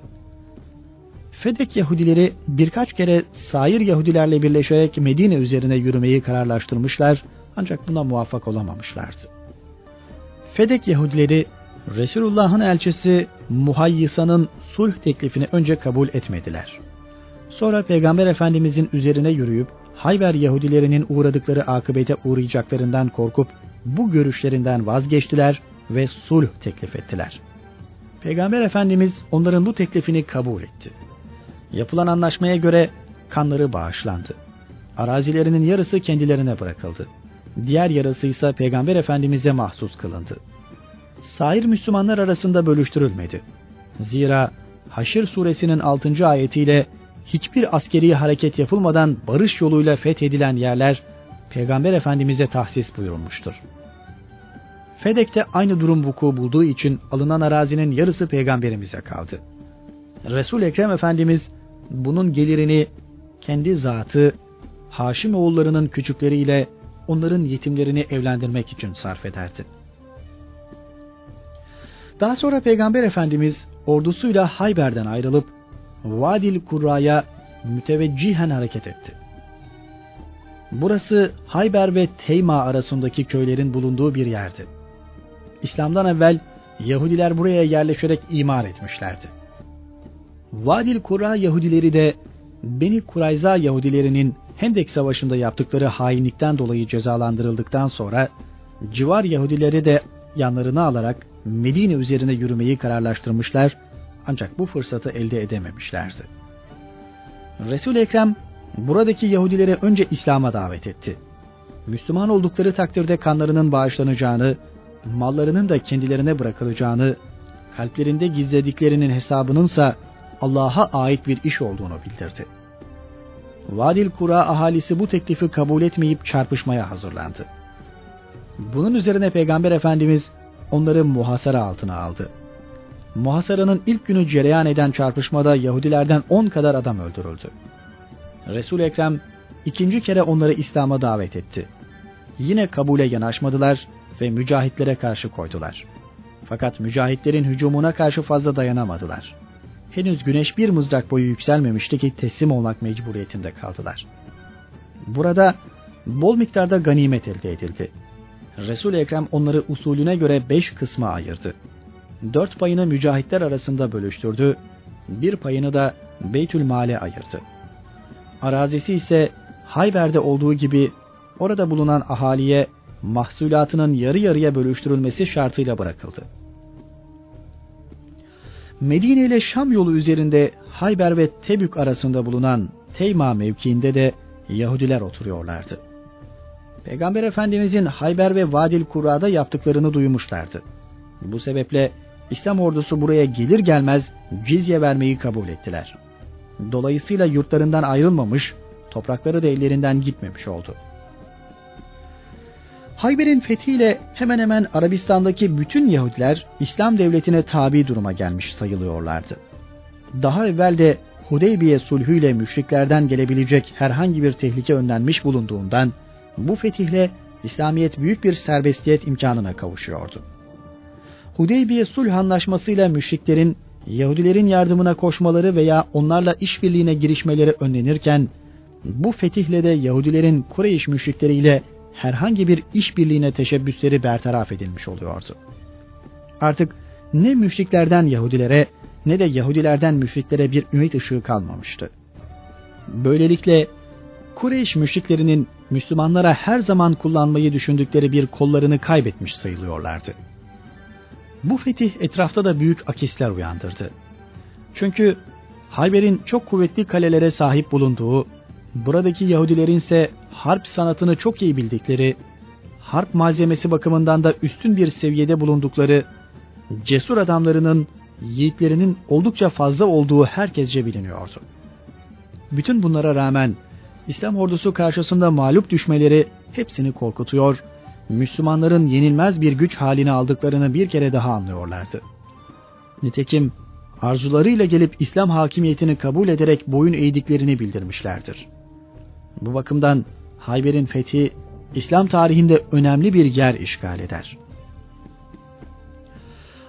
Fedek Yahudileri birkaç kere sair Yahudilerle birleşerek Medine üzerine yürümeyi kararlaştırmışlar ancak buna muvaffak olamamışlardı. Fedek Yahudileri Resulullah'ın elçisi Muhayyisa'nın sulh teklifini önce kabul etmediler. Sonra Peygamber Efendimizin üzerine yürüyüp Hayber Yahudilerinin uğradıkları akıbete uğrayacaklarından korkup bu görüşlerinden vazgeçtiler ve sulh teklif ettiler. Peygamber Efendimiz onların bu teklifini kabul etti. Yapılan anlaşmaya göre kanları bağışlandı. Arazilerinin yarısı kendilerine bırakıldı. Diğer yarısı ise Peygamber Efendimiz'e mahsus kılındı sair Müslümanlar arasında bölüştürülmedi. Zira Haşr suresinin 6. ayetiyle hiçbir askeri hareket yapılmadan barış yoluyla fethedilen yerler Peygamber Efendimiz'e tahsis buyurulmuştur. Fedek'te aynı durum vuku bulduğu için alınan arazinin yarısı peygamberimize kaldı. Resul Ekrem Efendimiz bunun gelirini kendi zatı Haşim oğullarının küçükleriyle onların yetimlerini evlendirmek için sarf ederdi. Daha sonra Peygamber Efendimiz ordusuyla Hayber'den ayrılıp Vadil Kurra'ya müteveccihen hareket etti. Burası Hayber ve Teyma arasındaki köylerin bulunduğu bir yerdi. İslam'dan evvel Yahudiler buraya yerleşerek imar etmişlerdi. Vadil Kura Yahudileri de Beni Kurayza Yahudilerinin Hendek Savaşı'nda yaptıkları hainlikten dolayı cezalandırıldıktan sonra civar Yahudileri de yanlarına alarak Medine üzerine yürümeyi kararlaştırmışlar ancak bu fırsatı elde edememişlerdi. Resul Ekrem buradaki Yahudileri önce İslam'a davet etti. Müslüman oldukları takdirde kanlarının bağışlanacağını, mallarının da kendilerine bırakılacağını, kalplerinde gizlediklerinin hesabınınsa Allah'a ait bir iş olduğunu bildirdi. Vadil Kura ahalisi bu teklifi kabul etmeyip çarpışmaya hazırlandı. Bunun üzerine Peygamber Efendimiz onları muhasara altına aldı. Muhasaranın ilk günü cereyan eden çarpışmada Yahudilerden 10 kadar adam öldürüldü. Resul Ekrem ikinci kere onları İslam'a davet etti. Yine kabule yanaşmadılar ve mücahitlere karşı koydular. Fakat mücahitlerin hücumuna karşı fazla dayanamadılar. Henüz güneş bir mızrak boyu yükselmemişti ki teslim olmak mecburiyetinde kaldılar. Burada bol miktarda ganimet elde edildi. Resul Ekrem onları usulüne göre beş kısma ayırdı. Dört payını mücahitler arasında bölüştürdü, bir payını da Beytül Mal'e ayırdı. Arazisi ise Hayber'de olduğu gibi orada bulunan ahaliye mahsulatının yarı yarıya bölüştürülmesi şartıyla bırakıldı. Medine ile Şam yolu üzerinde Hayber ve Tebük arasında bulunan Teyma mevkiinde de Yahudiler oturuyorlardı. Peygamber Efendimizin Hayber ve Vadil Kura'da yaptıklarını duymuşlardı. Bu sebeple İslam ordusu buraya gelir gelmez cizye vermeyi kabul ettiler. Dolayısıyla yurtlarından ayrılmamış, toprakları da ellerinden gitmemiş oldu. Hayber'in fethiyle hemen hemen Arabistan'daki bütün Yahudiler İslam devletine tabi duruma gelmiş sayılıyorlardı. Daha evvel de Hudeybiye sulhüyle müşriklerden gelebilecek herhangi bir tehlike önlenmiş bulunduğundan bu fetihle İslamiyet büyük bir serbestiyet imkanına kavuşuyordu. Hudeybiye sulh anlaşmasıyla müşriklerin Yahudilerin yardımına koşmaları veya onlarla işbirliğine girişmeleri önlenirken bu fetihle de Yahudilerin Kureyş müşrikleriyle herhangi bir işbirliğine teşebbüsleri bertaraf edilmiş oluyordu. Artık ne müşriklerden Yahudilere ne de Yahudilerden müşriklere bir ümit ışığı kalmamıştı. Böylelikle Kureyş müşriklerinin Müslümanlara her zaman kullanmayı düşündükleri bir kollarını kaybetmiş sayılıyorlardı. Bu fetih etrafta da büyük akisler uyandırdı. Çünkü Hayber'in çok kuvvetli kalelere sahip bulunduğu, buradaki Yahudilerin ise harp sanatını çok iyi bildikleri, harp malzemesi bakımından da üstün bir seviyede bulundukları, cesur adamlarının, yiğitlerinin oldukça fazla olduğu herkesce biliniyordu. Bütün bunlara rağmen İslam ordusu karşısında mağlup düşmeleri hepsini korkutuyor, Müslümanların yenilmez bir güç halini aldıklarını bir kere daha anlıyorlardı. Nitekim arzularıyla gelip İslam hakimiyetini kabul ederek boyun eğdiklerini bildirmişlerdir. Bu bakımdan Hayber'in fethi İslam tarihinde önemli bir yer işgal eder.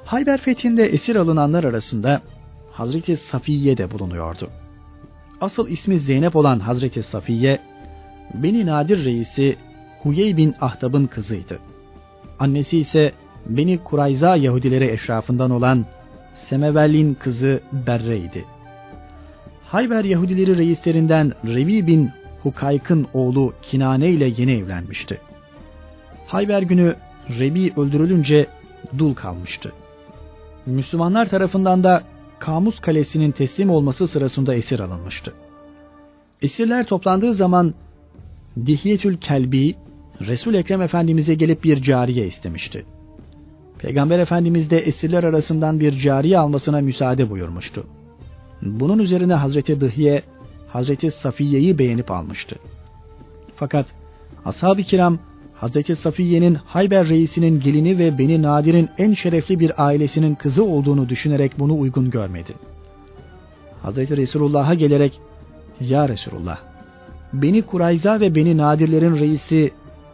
Hayber fethinde esir alınanlar arasında Hazreti Safiye de bulunuyordu. Asıl ismi Zeynep olan Hazreti Safiye, Beni Nadir reisi Huyey bin Ahtab'ın kızıydı. Annesi ise Beni Kurayza Yahudileri eşrafından olan Semevellin kızı Berre'ydi. Hayber Yahudileri reislerinden Revi bin Hukayk'ın oğlu Kinane ile yeni evlenmişti. Hayber günü Rebi öldürülünce dul kalmıştı. Müslümanlar tarafından da Kamus Kalesi'nin teslim olması sırasında esir alınmıştı. Esirler toplandığı zaman Dihyetül Kelbi Resul Ekrem Efendimiz'e gelip bir cariye istemişti. Peygamber Efendimiz de esirler arasından bir cariye almasına müsaade buyurmuştu. Bunun üzerine Hazreti Dıhye Hazreti Safiye'yi beğenip almıştı. Fakat ashab-ı kiram Hazreti Safiye'nin Hayber reisinin gelini ve Beni Nadir'in en şerefli bir ailesinin kızı olduğunu düşünerek bunu uygun görmedi. Hazreti Resulullah'a gelerek Ya Resulullah Beni Kurayza ve Beni Nadirlerin reisi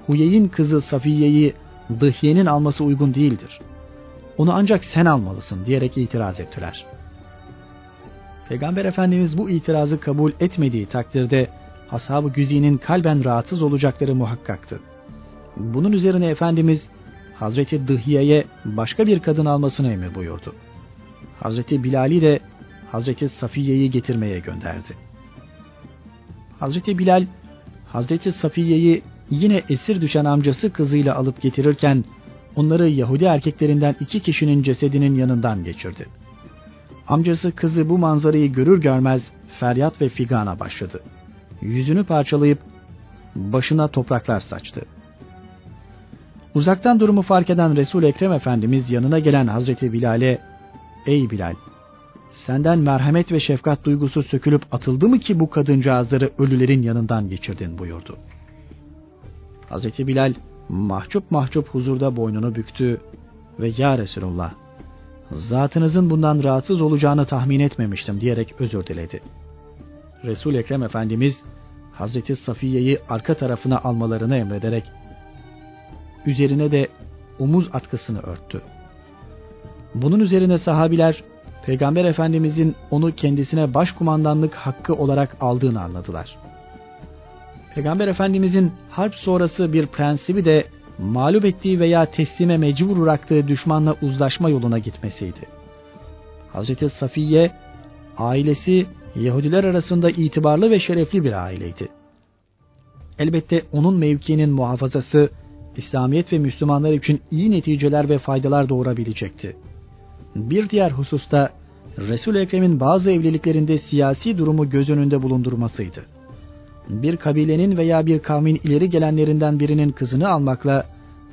Huyey'in kızı Safiye'yi Dıhye'nin alması uygun değildir. Onu ancak sen almalısın diyerek itiraz ettiler. Peygamber Efendimiz bu itirazı kabul etmediği takdirde ashab-ı güzinin kalben rahatsız olacakları muhakkaktı. Bunun üzerine Efendimiz Hazreti Dıhye'ye başka bir kadın almasını emir buyurdu. Hazreti Bilal'i de Hazreti Safiye'yi getirmeye gönderdi. Hazreti Bilal, Hazreti Safiye'yi yine esir düşen amcası kızıyla alıp getirirken onları Yahudi erkeklerinden iki kişinin cesedinin yanından geçirdi. Amcası kızı bu manzarayı görür görmez feryat ve figana başladı. Yüzünü parçalayıp başına topraklar saçtı. Uzaktan durumu fark eden Resul Ekrem Efendimiz yanına gelen Hazreti Bilal'e "Ey Bilal, senden merhamet ve şefkat duygusu sökülüp atıldı mı ki bu kadıncağızları ölülerin yanından geçirdin?" buyurdu. Hazreti Bilal mahcup mahcup huzurda boynunu büktü ve "Ya Resulullah, zatınızın bundan rahatsız olacağını tahmin etmemiştim." diyerek özür diledi. Resul Ekrem Efendimiz Hazreti Safiye'yi arka tarafına almalarını emrederek üzerine de omuz atkısını örttü. Bunun üzerine sahabiler Peygamber Efendimizin onu kendisine başkumandanlık hakkı olarak aldığını anladılar. Peygamber Efendimizin harp sonrası bir prensibi de mağlup ettiği veya teslime mecbur bıraktığı düşmanla uzlaşma yoluna gitmesiydi. Hazreti Safiye ailesi Yahudiler arasında itibarlı ve şerefli bir aileydi. Elbette onun mevkiinin muhafazası İslamiyet ve Müslümanlar için iyi neticeler ve faydalar doğurabilecekti. Bir diğer hususta Resul-i Ekrem'in bazı evliliklerinde siyasi durumu göz önünde bulundurmasıydı. Bir kabilenin veya bir kavmin ileri gelenlerinden birinin kızını almakla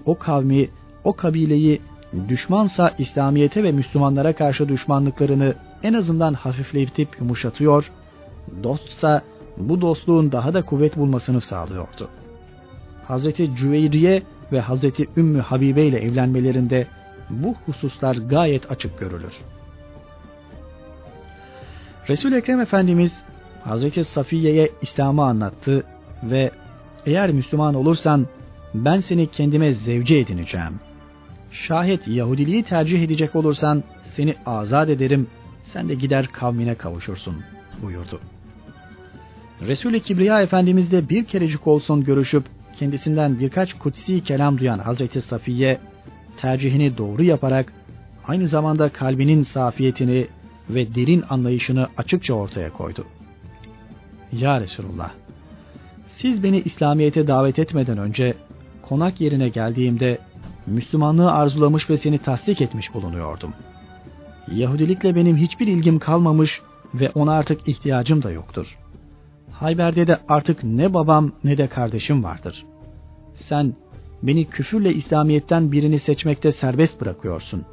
o kavmi, o kabileyi düşmansa İslamiyete ve Müslümanlara karşı düşmanlıklarını en azından hafifletip yumuşatıyor, dostsa bu dostluğun daha da kuvvet bulmasını sağlıyordu. Hazreti Cüveyriye ve Hazreti Ümmü Habibe ile evlenmelerinde bu hususlar gayet açık görülür. Resul-i Ekrem Efendimiz Hazreti Safiye'ye İslam'ı anlattı ve eğer Müslüman olursan ben seni kendime zevce edineceğim. Şayet Yahudiliği tercih edecek olursan seni azat ederim, sen de gider kavmine kavuşursun buyurdu. Resul-i Kibriya Efendimizle bir kerecik olsun görüşüp kendisinden birkaç kutsi kelam duyan Hazreti Safiye tercihini doğru yaparak aynı zamanda kalbinin safiyetini ve derin anlayışını açıkça ortaya koydu. Ya Resulullah, siz beni İslamiyet'e davet etmeden önce konak yerine geldiğimde Müslümanlığı arzulamış ve seni tasdik etmiş bulunuyordum. Yahudilikle benim hiçbir ilgim kalmamış ve ona artık ihtiyacım da yoktur. Hayber'de de artık ne babam ne de kardeşim vardır. Sen beni küfürle İslamiyet'ten birini seçmekte serbest bırakıyorsun.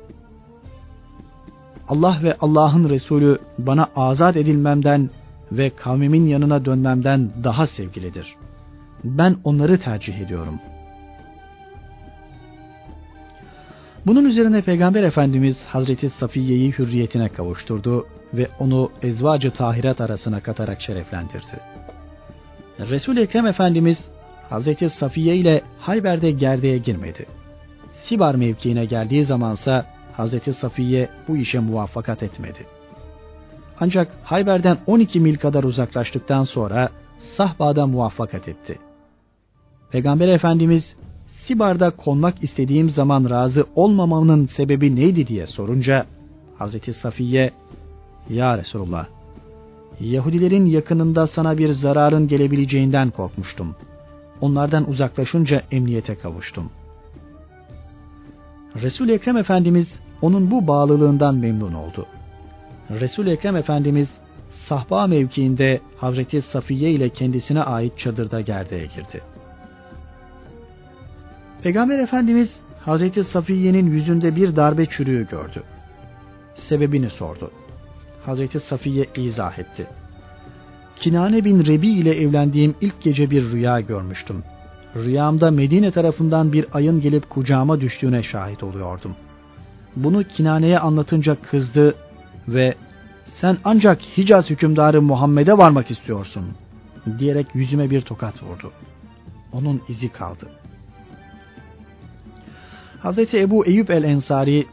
Allah ve Allah'ın Resulü bana azat edilmemden ve kavmimin yanına dönmemden daha sevgilidir. Ben onları tercih ediyorum. Bunun üzerine Peygamber Efendimiz Hazreti Safiye'yi hürriyetine kavuşturdu ve onu ezvacı tahirat arasına katarak şereflendirdi. Resul Ekrem Efendimiz Hazreti Safiye ile Hayber'de gerdeğe girmedi. Sibar mevkiine geldiği zamansa Hazreti Safiye bu işe muvaffakat etmedi. Ancak Hayber'den 12 mil kadar uzaklaştıktan sonra Sahba'da muvaffakat etti. Peygamber Efendimiz Sibar'da konmak istediğim zaman razı olmamamın sebebi neydi diye sorunca Hazreti Safiye Ya Resulullah Yahudilerin yakınında sana bir zararın gelebileceğinden korkmuştum. Onlardan uzaklaşınca emniyete kavuştum. resul Ekrem Efendimiz onun bu bağlılığından memnun oldu. Resul Ekrem Efendimiz sahba mevkiinde Hazreti Safiye ile kendisine ait çadırda gerdeğe girdi. Peygamber Efendimiz Hazreti Safiye'nin yüzünde bir darbe çürüğü gördü. Sebebini sordu. Hazreti Safiye izah etti. Kinane bin Rebi ile evlendiğim ilk gece bir rüya görmüştüm. rüyamda Medine tarafından bir ayın gelip kucağıma düştüğüne şahit oluyordum. Bunu Kinane'ye anlatınca kızdı ve sen ancak Hicaz hükümdarı Muhammed'e varmak istiyorsun diyerek yüzüme bir tokat vurdu. Onun izi kaldı. Hazreti Ebu Eyüp el-Ensari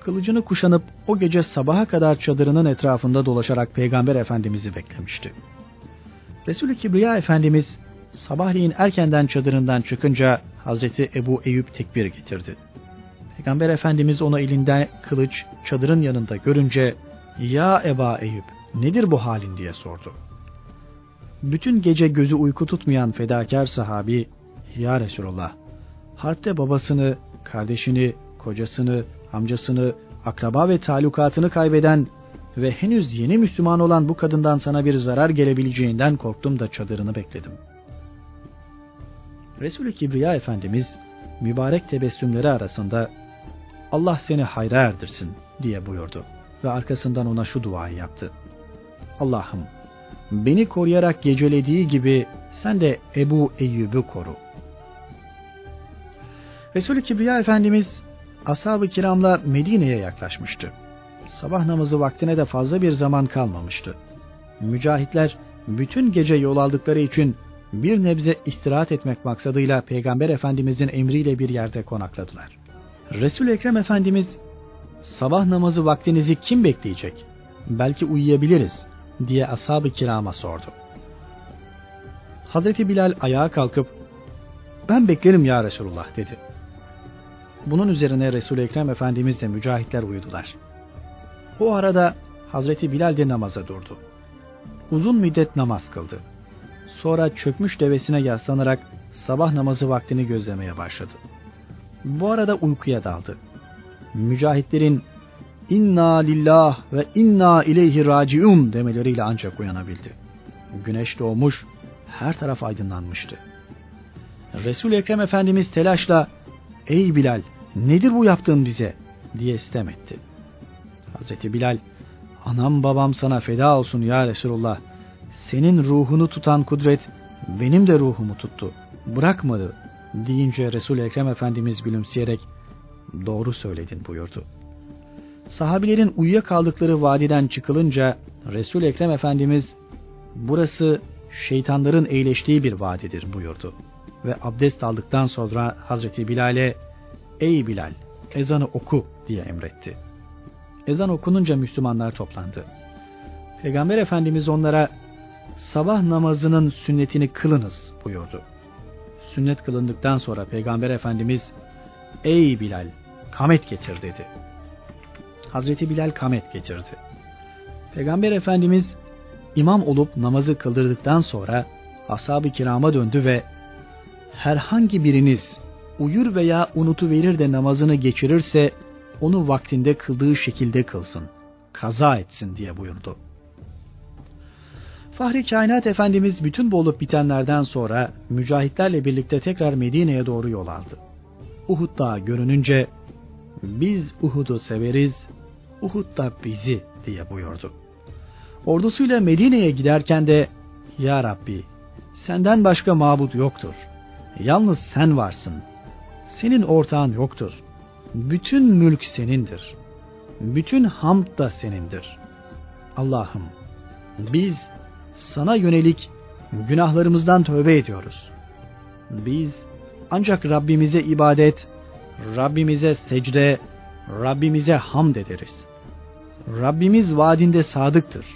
kılıcını kuşanıp o gece sabaha kadar çadırının etrafında dolaşarak Peygamber Efendimiz'i beklemişti. Resulü Kibriya Efendimiz sabahleyin erkenden çadırından çıkınca Hazreti Ebu Eyüp tekbir getirdi. Peygamber Efendimiz ona elinde kılıç çadırın yanında görünce ''Ya Eba Eyüp nedir bu halin?'' diye sordu. Bütün gece gözü uyku tutmayan fedakar sahabi ''Ya Resulullah harpte babasını, kardeşini, kocasını, amcasını, akraba ve talukatını kaybeden ve henüz yeni Müslüman olan bu kadından sana bir zarar gelebileceğinden korktum da çadırını bekledim. Resulü Kibriya Efendimiz mübarek tebessümleri arasında Allah seni hayra erdirsin diye buyurdu ve arkasından ona şu duayı yaptı. Allah'ım beni koruyarak gecelediği gibi sen de Ebu Eyyub'u koru. Resulü Kibriya Efendimiz ashab-ı kiramla Medine'ye yaklaşmıştı. Sabah namazı vaktine de fazla bir zaman kalmamıştı. Mücahitler bütün gece yol aldıkları için bir nebze istirahat etmek maksadıyla Peygamber Efendimizin emriyle bir yerde konakladılar. Resul Ekrem Efendimiz sabah namazı vaktinizi kim bekleyecek? Belki uyuyabiliriz diye ashab-ı kirama sordu. Hazreti Bilal ayağa kalkıp ben beklerim ya Resulullah dedi. Bunun üzerine Resul-i Ekrem Efendimiz de mücahitler uyudular. Bu arada Hazreti Bilal de namaza durdu. Uzun müddet namaz kıldı. Sonra çökmüş devesine yaslanarak sabah namazı vaktini gözlemeye başladı. Bu arada uykuya daldı. Mücahitlerin inna lillah ve inna ileyhi raciun demeleriyle ancak uyanabildi. Güneş doğmuş, her taraf aydınlanmıştı. Resul Ekrem Efendimiz telaşla "Ey Bilal, nedir bu yaptığın bize?" diye sitem etti. Hazreti Bilal, "Anam babam sana feda olsun ya Resulullah. Senin ruhunu tutan kudret benim de ruhumu tuttu. Bırakmadı." Deyince Resul Ekrem Efendimiz gülümseyerek "Doğru söyledin." buyurdu. Sahabilerin uyuyakaldıkları vadiden çıkılınca Resul Ekrem Efendimiz "Burası şeytanların eğleştiği bir vadidir." buyurdu ve abdest aldıktan sonra Hazreti Bilal'e ''Ey Bilal, ezanı oku'' diye emretti. Ezan okununca Müslümanlar toplandı. Peygamber Efendimiz onlara sabah namazının sünnetini kılınız buyurdu. Sünnet kılındıktan sonra Peygamber Efendimiz ''Ey Bilal, kamet getir'' dedi. Hazreti Bilal kamet getirdi. Peygamber Efendimiz imam olup namazı kıldırdıktan sonra ashab-ı kirama döndü ve herhangi biriniz uyur veya unutuverir de namazını geçirirse onu vaktinde kıldığı şekilde kılsın, kaza etsin diye buyurdu. Fahri Kainat Efendimiz bütün bu olup bitenlerden sonra mücahitlerle birlikte tekrar Medine'ye doğru yol aldı. Uhud Dağı görününce biz Uhud'u severiz, Uhud da bizi diye buyurdu. Ordusuyla Medine'ye giderken de Ya Rabbi senden başka mabut yoktur. Yalnız sen varsın. Senin ortağın yoktur. Bütün mülk senindir. Bütün hamd da senindir. Allah'ım biz sana yönelik günahlarımızdan tövbe ediyoruz. Biz ancak Rabbimize ibadet, Rabbimize secde, Rabbimize hamd ederiz. Rabbimiz vaadinde sadıktır.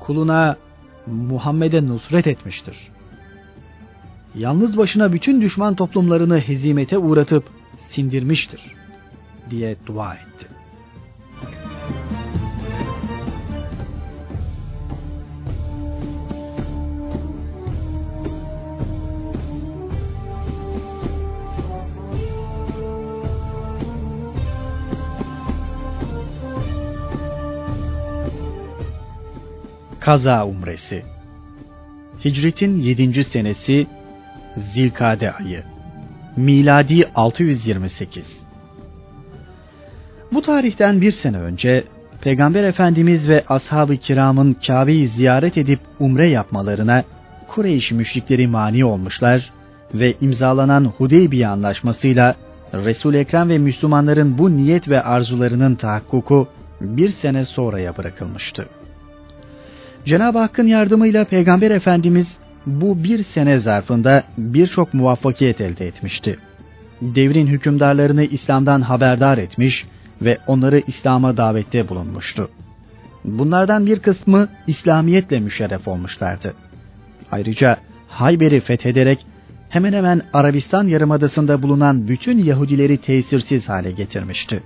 Kuluna Muhammed'e nusret etmiştir yalnız başına bütün düşman toplumlarını hezimete uğratıp sindirmiştir diye dua etti. Kaza Umresi Hicretin 7. senesi Zilkade ayı. Miladi 628. Bu tarihten bir sene önce Peygamber Efendimiz ve ashab-ı kiramın Kabe'yi ziyaret edip umre yapmalarına Kureyş müşrikleri mani olmuşlar ve imzalanan Hudeybiye anlaşmasıyla resul Ekrem ve Müslümanların bu niyet ve arzularının tahakkuku bir sene sonraya bırakılmıştı. Cenab-ı Hakk'ın yardımıyla Peygamber Efendimiz bu bir sene zarfında birçok muvaffakiyet elde etmişti. Devrin hükümdarlarını İslam'dan haberdar etmiş ve onları İslam'a davette bulunmuştu. Bunlardan bir kısmı İslamiyetle müşerref olmuşlardı. Ayrıca Hayber'i fethederek hemen hemen Arabistan yarımadasında bulunan bütün Yahudileri tesirsiz hale getirmişti.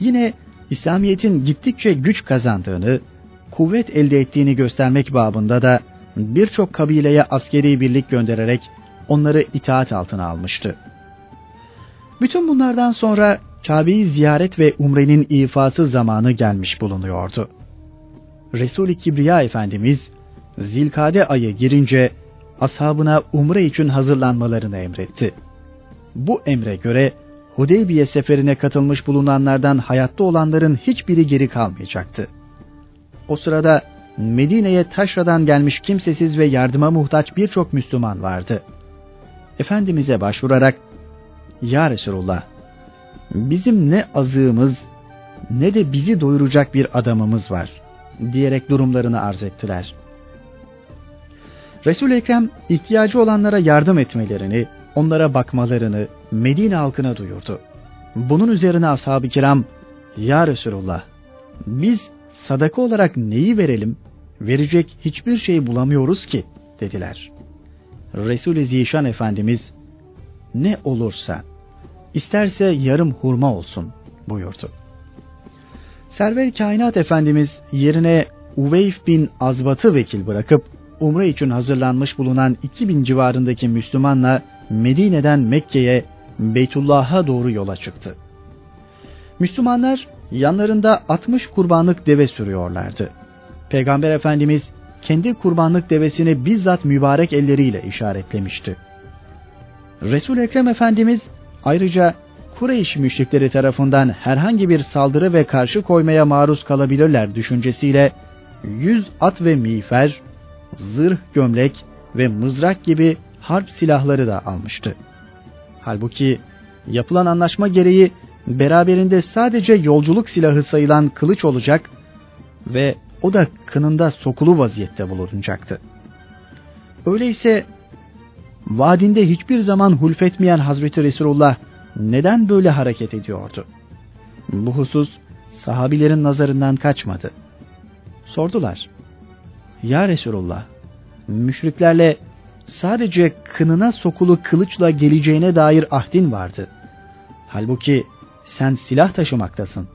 Yine İslamiyet'in gittikçe güç kazandığını, kuvvet elde ettiğini göstermek babında da birçok kabileye askeri birlik göndererek onları itaat altına almıştı. Bütün bunlardan sonra Kabe'yi ziyaret ve umrenin ifası zamanı gelmiş bulunuyordu. Resul-i Kibriya Efendimiz Zilkade ayı girince ashabına umre için hazırlanmalarını emretti. Bu emre göre Hudeybiye seferine katılmış bulunanlardan hayatta olanların hiçbiri geri kalmayacaktı. O sırada Medine'ye taşradan gelmiş kimsesiz ve yardıma muhtaç birçok Müslüman vardı. Efendimiz'e başvurarak, Ya Resulullah, bizim ne azığımız ne de bizi doyuracak bir adamımız var diyerek durumlarını arz ettiler. resul Ekrem ihtiyacı olanlara yardım etmelerini, onlara bakmalarını Medine halkına duyurdu. Bunun üzerine ashab-ı kiram, Ya Resulullah, biz sadaka olarak neyi verelim? Verecek hiçbir şey bulamıyoruz ki, dediler. Resul-i Zişan Efendimiz, ne olursa, isterse yarım hurma olsun, buyurdu. Server Kainat Efendimiz yerine Uveyf bin Azbat'ı vekil bırakıp umre için hazırlanmış bulunan 2000 civarındaki Müslümanla Medine'den Mekke'ye Beytullah'a doğru yola çıktı. Müslümanlar yanlarında 60 kurbanlık deve sürüyorlardı. Peygamber Efendimiz kendi kurbanlık devesini bizzat mübarek elleriyle işaretlemişti. Resul Ekrem Efendimiz ayrıca Kureyş müşrikleri tarafından herhangi bir saldırı ve karşı koymaya maruz kalabilirler düşüncesiyle 100 at ve miğfer, zırh gömlek ve mızrak gibi harp silahları da almıştı. Halbuki yapılan anlaşma gereği beraberinde sadece yolculuk silahı sayılan kılıç olacak ve o da kınında sokulu vaziyette bulunacaktı. Öyleyse vadinde hiçbir zaman hulfetmeyen Hazreti Resulullah neden böyle hareket ediyordu? Bu husus sahabilerin nazarından kaçmadı. Sordular. Ya Resulullah, müşriklerle sadece kınına sokulu kılıçla geleceğine dair ahdin vardı. Halbuki sen silah taşımaktasın.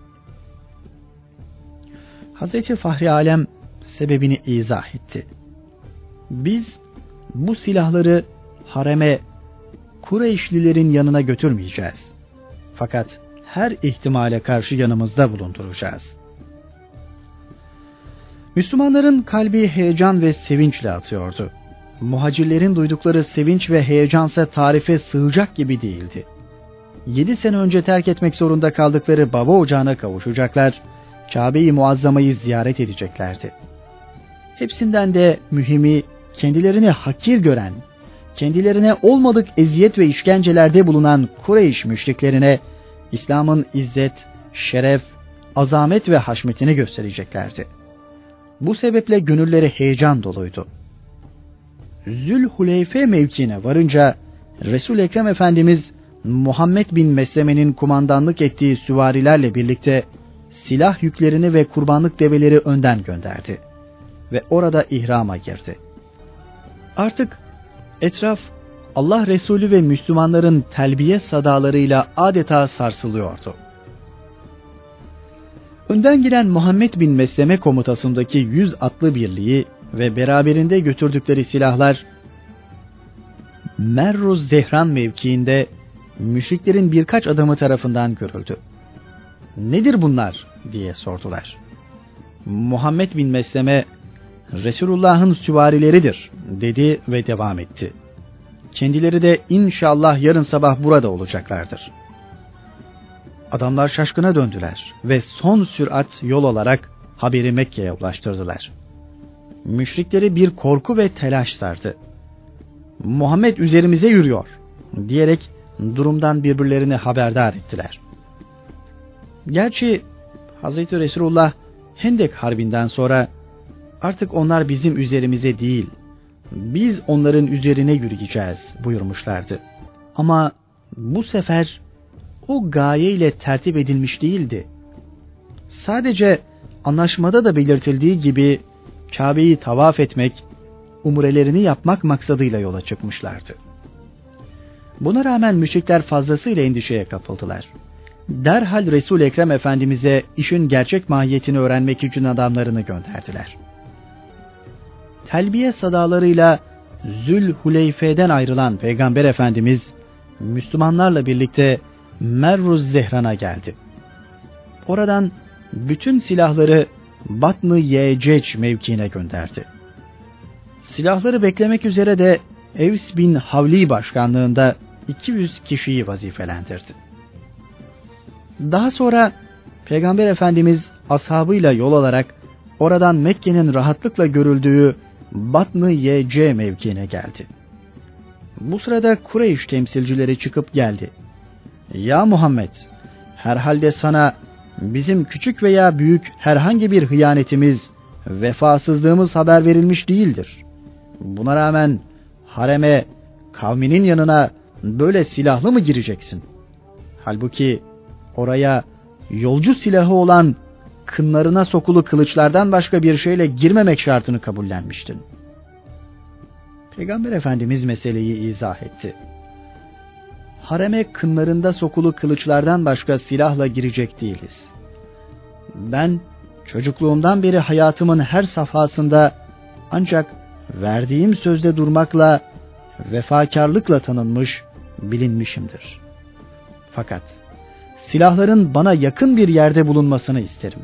Hazreti Fahri Alem sebebini izah etti. Biz bu silahları hareme Kureyşlilerin yanına götürmeyeceğiz. Fakat her ihtimale karşı yanımızda bulunduracağız. Müslümanların kalbi heyecan ve sevinçle atıyordu. Muhacirlerin duydukları sevinç ve heyecansa tarife sığacak gibi değildi. Yedi sene önce terk etmek zorunda kaldıkları baba ocağına kavuşacaklar, Kabe-i Muazzama'yı ziyaret edeceklerdi. Hepsinden de mühimi kendilerini hakir gören, kendilerine olmadık eziyet ve işkencelerde bulunan Kureyş müşriklerine İslam'ın izzet, şeref, azamet ve haşmetini göstereceklerdi. Bu sebeple gönülleri heyecan doluydu. Zülhuleyfe mevkiine varınca Resul Ekrem Efendimiz Muhammed bin Mesleme'nin kumandanlık ettiği süvarilerle birlikte silah yüklerini ve kurbanlık develeri önden gönderdi ve orada ihrama girdi. Artık etraf Allah Resulü ve Müslümanların telbiye sadalarıyla adeta sarsılıyordu. Önden giden Muhammed bin Mesleme komutasındaki yüz atlı birliği ve beraberinde götürdükleri silahlar Merruz Zehran mevkiinde müşriklerin birkaç adamı tarafından görüldü. Nedir bunlar diye sordular. Muhammed bin Mesleme Resulullah'ın süvarileridir dedi ve devam etti. Kendileri de inşallah yarın sabah burada olacaklardır. Adamlar şaşkına döndüler ve son sürat yol olarak haberi Mekke'ye ulaştırdılar. Müşrikleri bir korku ve telaş sardı. Muhammed üzerimize yürüyor diyerek durumdan birbirlerini haberdar ettiler. Gerçi Hazreti Resulullah Hendek Harbi'nden sonra artık onlar bizim üzerimize değil, biz onların üzerine yürüyeceğiz buyurmuşlardı. Ama bu sefer o gaye ile tertip edilmiş değildi. Sadece anlaşmada da belirtildiği gibi Kabe'yi tavaf etmek, umrelerini yapmak maksadıyla yola çıkmışlardı. Buna rağmen müşrikler fazlasıyla endişeye kapıldılar. Derhal Resul Ekrem Efendimize işin gerçek mahiyetini öğrenmek için adamlarını gönderdiler. Telbiye sadalarıyla Zül Huleyfe'den ayrılan Peygamber Efendimiz Müslümanlarla birlikte Merruz Zehran'a geldi. Oradan bütün silahları Batn-ı Yeceç mevkiine gönderdi. Silahları beklemek üzere de Evs bin Havli başkanlığında 200 kişiyi vazifelendirdi. Daha sonra Peygamber Efendimiz ashabıyla yol alarak oradan Mekke'nin rahatlıkla görüldüğü Batn-ı Yece mevkiine geldi. Bu sırada Kureyş temsilcileri çıkıp geldi. Ya Muhammed, herhalde sana bizim küçük veya büyük herhangi bir hıyanetimiz, vefasızlığımız haber verilmiş değildir. Buna rağmen hareme, kavminin yanına böyle silahlı mı gireceksin? Halbuki oraya yolcu silahı olan kınlarına sokulu kılıçlardan başka bir şeyle girmemek şartını kabullenmiştin. Peygamber Efendimiz meseleyi izah etti. Hareme kınlarında sokulu kılıçlardan başka silahla girecek değiliz. Ben çocukluğumdan beri hayatımın her safhasında ancak verdiğim sözde durmakla vefakarlıkla tanınmış, bilinmişimdir. Fakat silahların bana yakın bir yerde bulunmasını isterim.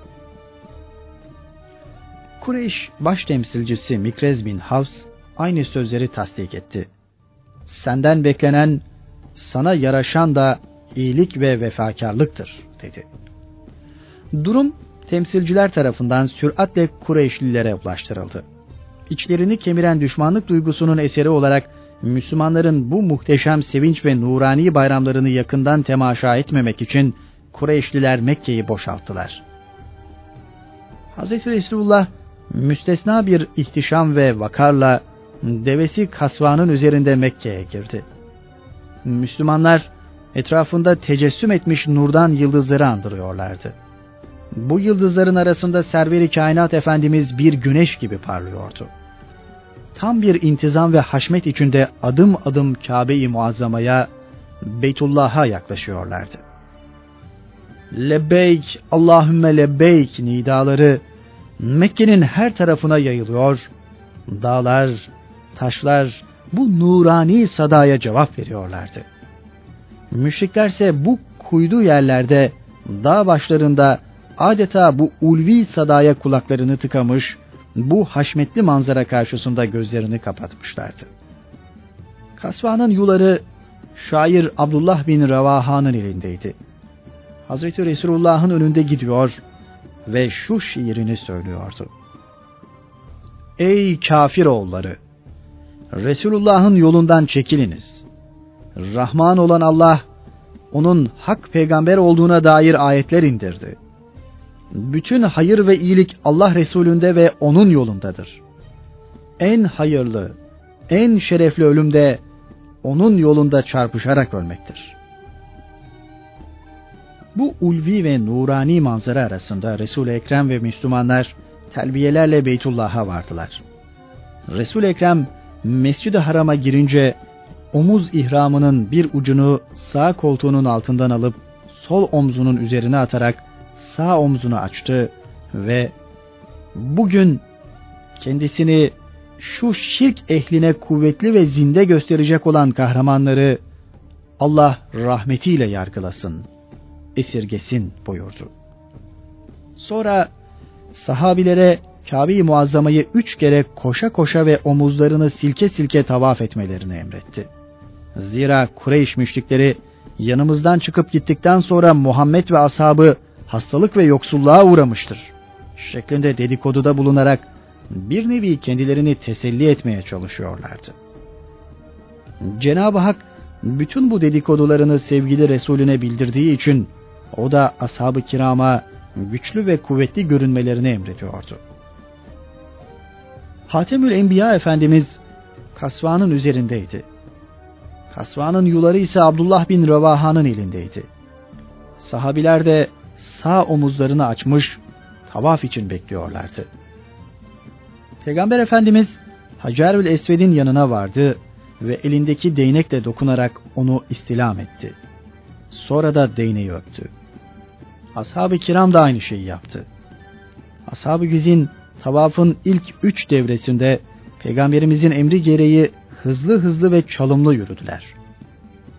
Kureyş baş temsilcisi Mikrez bin Havs aynı sözleri tasdik etti. Senden beklenen, sana yaraşan da iyilik ve vefakarlıktır dedi. Durum temsilciler tarafından süratle Kureyşlilere ulaştırıldı. İçlerini kemiren düşmanlık duygusunun eseri olarak Müslümanların bu muhteşem sevinç ve nurani bayramlarını yakından temaşa etmemek için Kureyşliler Mekke'yi boşalttılar. Hz. Resulullah müstesna bir ihtişam ve vakarla devesi kasvanın üzerinde Mekke'ye girdi. Müslümanlar etrafında tecessüm etmiş nurdan yıldızları andırıyorlardı. Bu yıldızların arasında serveri kainat efendimiz bir güneş gibi parlıyordu. Tam bir intizam ve haşmet içinde adım adım Kabe-i Muazzama'ya, Beytullah'a yaklaşıyorlardı. Lebbeyk, Allahümme lebbeyk nidaları Mekke'nin her tarafına yayılıyor. Dağlar, taşlar bu nurani sadaya cevap veriyorlardı. Müşriklerse bu kuydu yerlerde, dağ başlarında adeta bu ulvi sadaya kulaklarını tıkamış, bu haşmetli manzara karşısında gözlerini kapatmışlardı. Kasvanın yuları şair Abdullah bin Revaha'nın elindeydi. Hazreti Resulullah'ın önünde gidiyor ve şu şiirini söylüyordu. Ey kafir oğulları! Resulullah'ın yolundan çekiliniz. Rahman olan Allah, onun hak peygamber olduğuna dair ayetler indirdi. Bütün hayır ve iyilik Allah Resulü'nde ve onun yolundadır. En hayırlı, en şerefli ölümde onun yolunda çarpışarak ölmektir. Bu ulvi ve nurani manzara arasında Resul-i Ekrem ve Müslümanlar telbiyelerle Beytullah'a vardılar. Resul-i Ekrem Mescid-i Haram'a girince omuz ihramının bir ucunu sağ koltuğunun altından alıp sol omzunun üzerine atarak sağ omzunu açtı ve bugün kendisini şu şirk ehline kuvvetli ve zinde gösterecek olan kahramanları Allah rahmetiyle yargılasın, esirgesin buyurdu. Sonra sahabilere Kabe-i Muazzama'yı üç kere koşa koşa ve omuzlarını silke silke tavaf etmelerini emretti. Zira Kureyş müşrikleri yanımızdan çıkıp gittikten sonra Muhammed ve ashabı hastalık ve yoksulluğa uğramıştır. Şeklinde dedikoduda bulunarak bir nevi kendilerini teselli etmeye çalışıyorlardı. Cenab-ı Hak bütün bu dedikodularını sevgili Resulüne bildirdiği için o da ashab-ı kirama güçlü ve kuvvetli görünmelerini emrediyordu. Hatemül Enbiya Efendimiz kasvanın üzerindeydi. Kasvanın yuları ise Abdullah bin Revaha'nın elindeydi. Sahabiler de sağ omuzlarını açmış tavaf için bekliyorlardı. Peygamber Efendimiz Hacerül Esved'in yanına vardı ve elindeki değnekle dokunarak onu istilam etti. Sonra da değneği öptü. Ashab-ı kiram da aynı şeyi yaptı. Ashab-ı güzin tavafın ilk üç devresinde Peygamberimizin emri gereği hızlı hızlı ve çalımlı yürüdüler.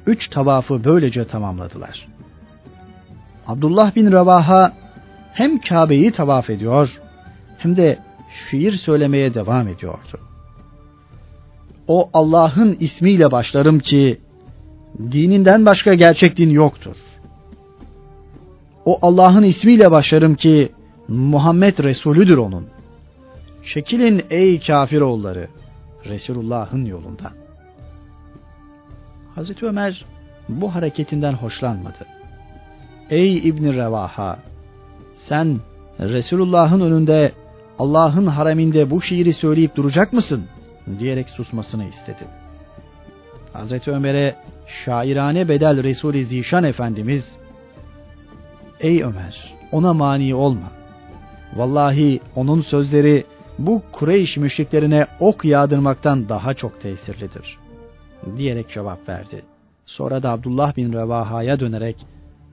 Üç tavafı böylece tamamladılar. Abdullah bin Ravaha hem Kabe'yi tavaf ediyor hem de şiir söylemeye devam ediyordu. O Allah'ın ismiyle başlarım ki dininden başka gerçek din yoktur. O Allah'ın ismiyle başlarım ki Muhammed Resulüdür onun. Çekilin ey kafir oğulları Resulullah'ın yolundan. Hazreti Ömer bu hareketinden hoşlanmadı. Ey İbn Revaha sen Resulullah'ın önünde Allah'ın hareminde bu şiiri söyleyip duracak mısın? diyerek susmasını istedi. Hazreti Ömer'e şairane bedel Resul-i Zişan Efendimiz Ey Ömer ona mani olma. Vallahi onun sözleri bu Kureyş müşriklerine ok yağdırmaktan daha çok tesirlidir. Diyerek cevap verdi. Sonra da Abdullah bin Revaha'ya dönerek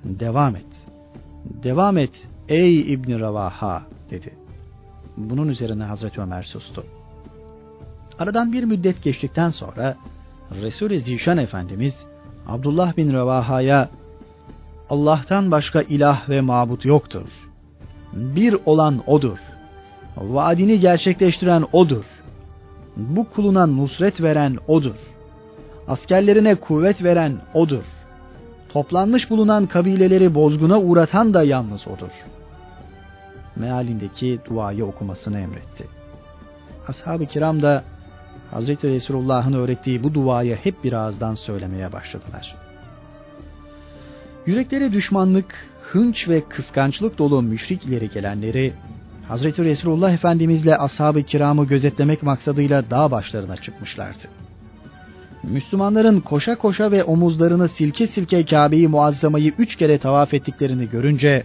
devam et. Devam et ey İbni Revaha dedi. Bunun üzerine Hazreti Ömer sustu. Aradan bir müddet geçtikten sonra Resul-i Zişan Efendimiz Abdullah bin Revaha'ya Allah'tan başka ilah ve mabut yoktur. Bir olan O'dur. Vaadini gerçekleştiren O'dur. Bu kuluna nusret veren O'dur. Askerlerine kuvvet veren O'dur. Toplanmış bulunan kabileleri bozguna uğratan da yalnız O'dur. Mealindeki duayı okumasını emretti. Ashab-ı kiram da Hz. Resulullah'ın öğrettiği bu duayı hep bir ağızdan söylemeye başladılar. Yürekleri düşmanlık, hınç ve kıskançlık dolu müşrik ileri gelenleri Hazreti Resulullah Efendimizle ashab-ı kiramı gözetlemek maksadıyla dağ başlarına çıkmışlardı. Müslümanların koşa koşa ve omuzlarını silke silke Kabe'yi muazzamayı üç kere tavaf ettiklerini görünce,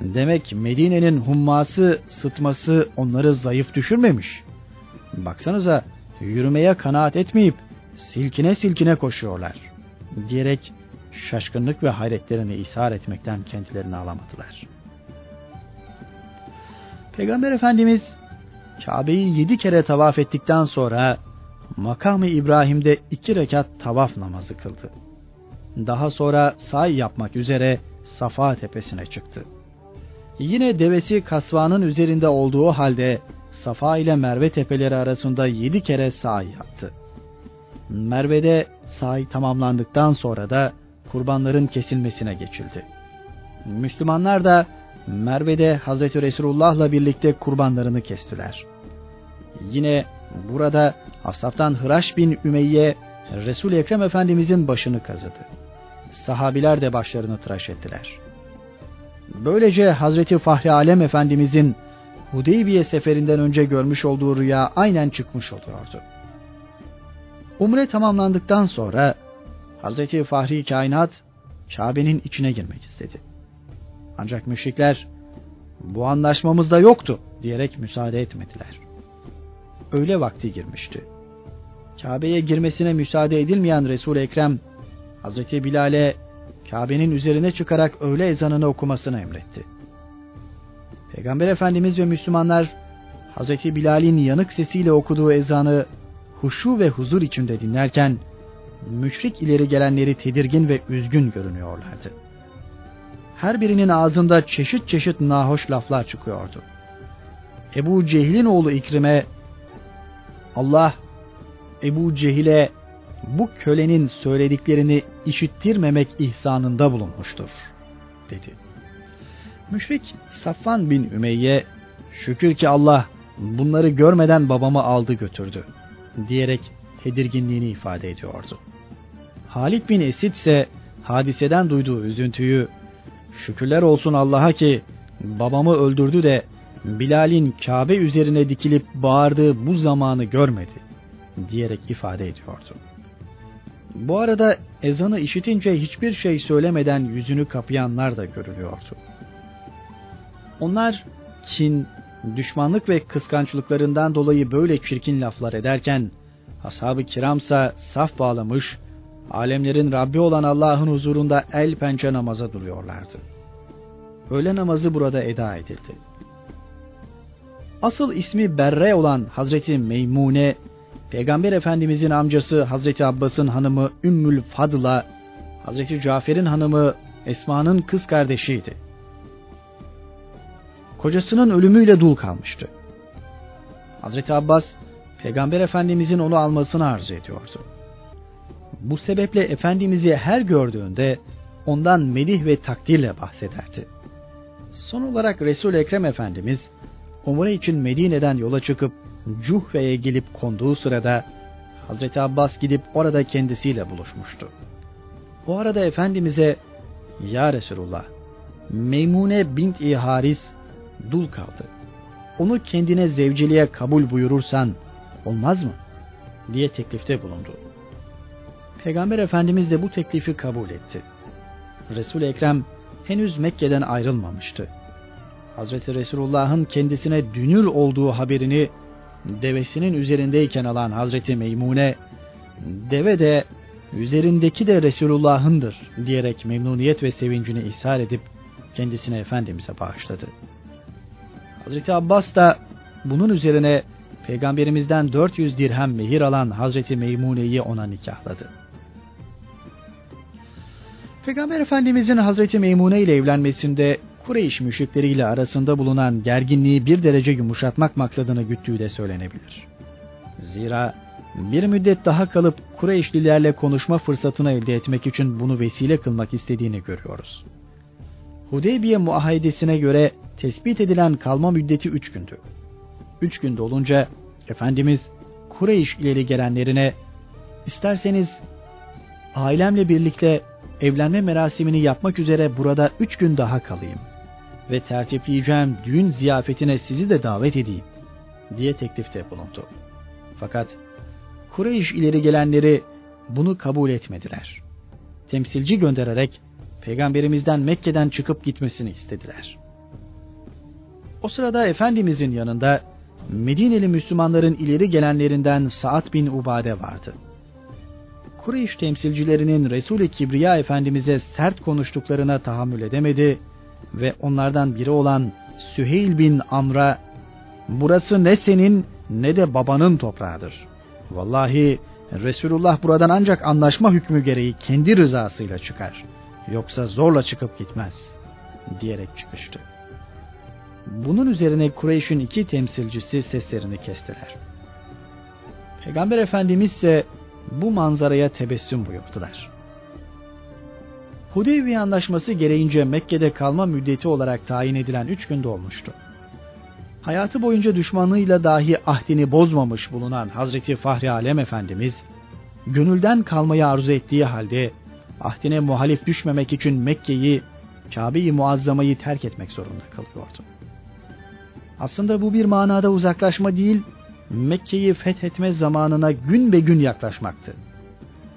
demek Medine'nin humması, sıtması onları zayıf düşürmemiş. Baksanıza yürümeye kanaat etmeyip silkine silkine koşuyorlar diyerek şaşkınlık ve hayretlerini ishar etmekten kendilerini alamadılar. Peygamber Efendimiz Kabe'yi yedi kere tavaf ettikten sonra makamı İbrahim'de iki rekat tavaf namazı kıldı. Daha sonra say yapmak üzere Safa tepesine çıktı. Yine devesi kasvanın üzerinde olduğu halde Safa ile Merve tepeleri arasında yedi kere sahi yaptı. Merve'de sahi tamamlandıktan sonra da kurbanların kesilmesine geçildi. Müslümanlar da Merve'de Hazreti Resulullah'la birlikte kurbanlarını kestiler. Yine burada Hafsaf'tan Hıraş bin Ümeyye resul Ekrem Efendimizin başını kazıdı. Sahabiler de başlarını tıraş ettiler. Böylece Hazreti Fahri Alem Efendimizin Hudeybiye seferinden önce görmüş olduğu rüya aynen çıkmış oluyordu. Umre tamamlandıktan sonra Hazreti Fahri Kainat Kabe'nin içine girmek istedi. Ancak müşrikler bu anlaşmamızda yoktu diyerek müsaade etmediler. Öğle vakti girmişti. Kabe'ye girmesine müsaade edilmeyen Resul-i Ekrem Hazreti Bilal'e Kabe'nin üzerine çıkarak öğle ezanını okumasını emretti. Peygamber Efendimiz ve Müslümanlar Hazreti Bilal'in yanık sesiyle okuduğu ezanı huşu ve huzur içinde dinlerken müşrik ileri gelenleri tedirgin ve üzgün görünüyorlardı. Her birinin ağzında çeşit çeşit nahoş laflar çıkıyordu. Ebu Cehil'in oğlu İkrim'e Allah Ebu Cehil'e bu kölenin söylediklerini işittirmemek ihsanında bulunmuştur dedi. Müşrik Safvan bin Ümeyye şükür ki Allah bunları görmeden babamı aldı götürdü diyerek tedirginliğini ifade ediyordu. Halid bin Esid ise hadiseden duyduğu üzüntüyü şükürler olsun Allah'a ki babamı öldürdü de Bilal'in Kabe üzerine dikilip bağırdığı bu zamanı görmedi diyerek ifade ediyordu. Bu arada ezanı işitince hiçbir şey söylemeden yüzünü kapayanlar da görülüyordu. Onlar kin, düşmanlık ve kıskançlıklarından dolayı böyle çirkin laflar ederken ashab-ı kiramsa saf bağlamış, alemlerin Rabbi olan Allah'ın huzurunda el pençe namaza duruyorlardı. Öğle namazı burada eda edildi. Asıl ismi Berre olan Hazreti Meymune, Peygamber Efendimizin amcası Hazreti Abbas'ın hanımı Ümmül Fadıl'a, Hazreti Cafer'in hanımı Esma'nın kız kardeşiydi. Kocasının ölümüyle dul kalmıştı. Hazreti Abbas, Peygamber Efendimizin onu almasını arzu ediyordu. Bu sebeple Efendimiz'i her gördüğünde ondan medih ve takdirle bahsederdi. Son olarak resul Ekrem Efendimiz Umre için Medine'den yola çıkıp Cuhve'ye gelip konduğu sırada Hazreti Abbas gidip orada kendisiyle buluşmuştu. O arada Efendimiz'e Ya Resulullah Meymune bint-i Haris dul kaldı. Onu kendine zevciliğe kabul buyurursan olmaz mı? diye teklifte bulundu. Peygamber Efendimiz de bu teklifi kabul etti. Resul Ekrem henüz Mekke'den ayrılmamıştı. Hazreti Resulullah'ın kendisine dünür olduğu haberini devesinin üzerindeyken alan Hazreti Meymune, deve de üzerindeki de Resulullah'ındır diyerek memnuniyet ve sevincini ishar edip kendisine Efendimiz'e bağışladı. Hazreti Abbas da bunun üzerine Peygamberimizden 400 dirhem mehir alan Hazreti Meymune'yi ona nikahladı. Peygamber Efendimizin Hazreti Meymune ile evlenmesinde Kureyş müşrikleriyle arasında bulunan gerginliği bir derece yumuşatmak maksadını güttüğü de söylenebilir. Zira bir müddet daha kalıp Kureyşlilerle konuşma fırsatını elde etmek için bunu vesile kılmak istediğini görüyoruz. Hudeybiye muahidesine göre tespit edilen kalma müddeti üç gündü. Üç gün dolunca Efendimiz Kureyş ileri gelenlerine isterseniz ailemle birlikte evlenme merasimini yapmak üzere burada üç gün daha kalayım ve tertipleyeceğim düğün ziyafetine sizi de davet edeyim diye teklifte bulundu. Fakat Kureyş ileri gelenleri bunu kabul etmediler. Temsilci göndererek peygamberimizden Mekke'den çıkıp gitmesini istediler. O sırada Efendimizin yanında Medineli Müslümanların ileri gelenlerinden Saad bin Ubade vardı. Kureyş temsilcilerinin Resul-i Kibriya Efendimiz'e sert konuştuklarına tahammül edemedi ve onlardan biri olan Süheyl bin Amr'a burası ne senin ne de babanın toprağıdır. Vallahi Resulullah buradan ancak anlaşma hükmü gereği kendi rızasıyla çıkar. Yoksa zorla çıkıp gitmez diyerek çıkıştı. Bunun üzerine Kureyş'in iki temsilcisi seslerini kestiler. Peygamber Efendimiz ise bu manzaraya tebessüm buyurdular. Hudeybiye Anlaşması gereğince Mekke'de kalma müddeti olarak tayin edilen üç gün dolmuştu. Hayatı boyunca düşmanlığıyla dahi ahdini bozmamış bulunan Hazreti Fahri Alem Efendimiz, gönülden kalmayı arzu ettiği halde ahdine muhalif düşmemek için Mekke'yi, Kabe-i Muazzama'yı terk etmek zorunda kalıyordu. Aslında bu bir manada uzaklaşma değil, Mekke'yi fethetme zamanına gün be gün yaklaşmaktı.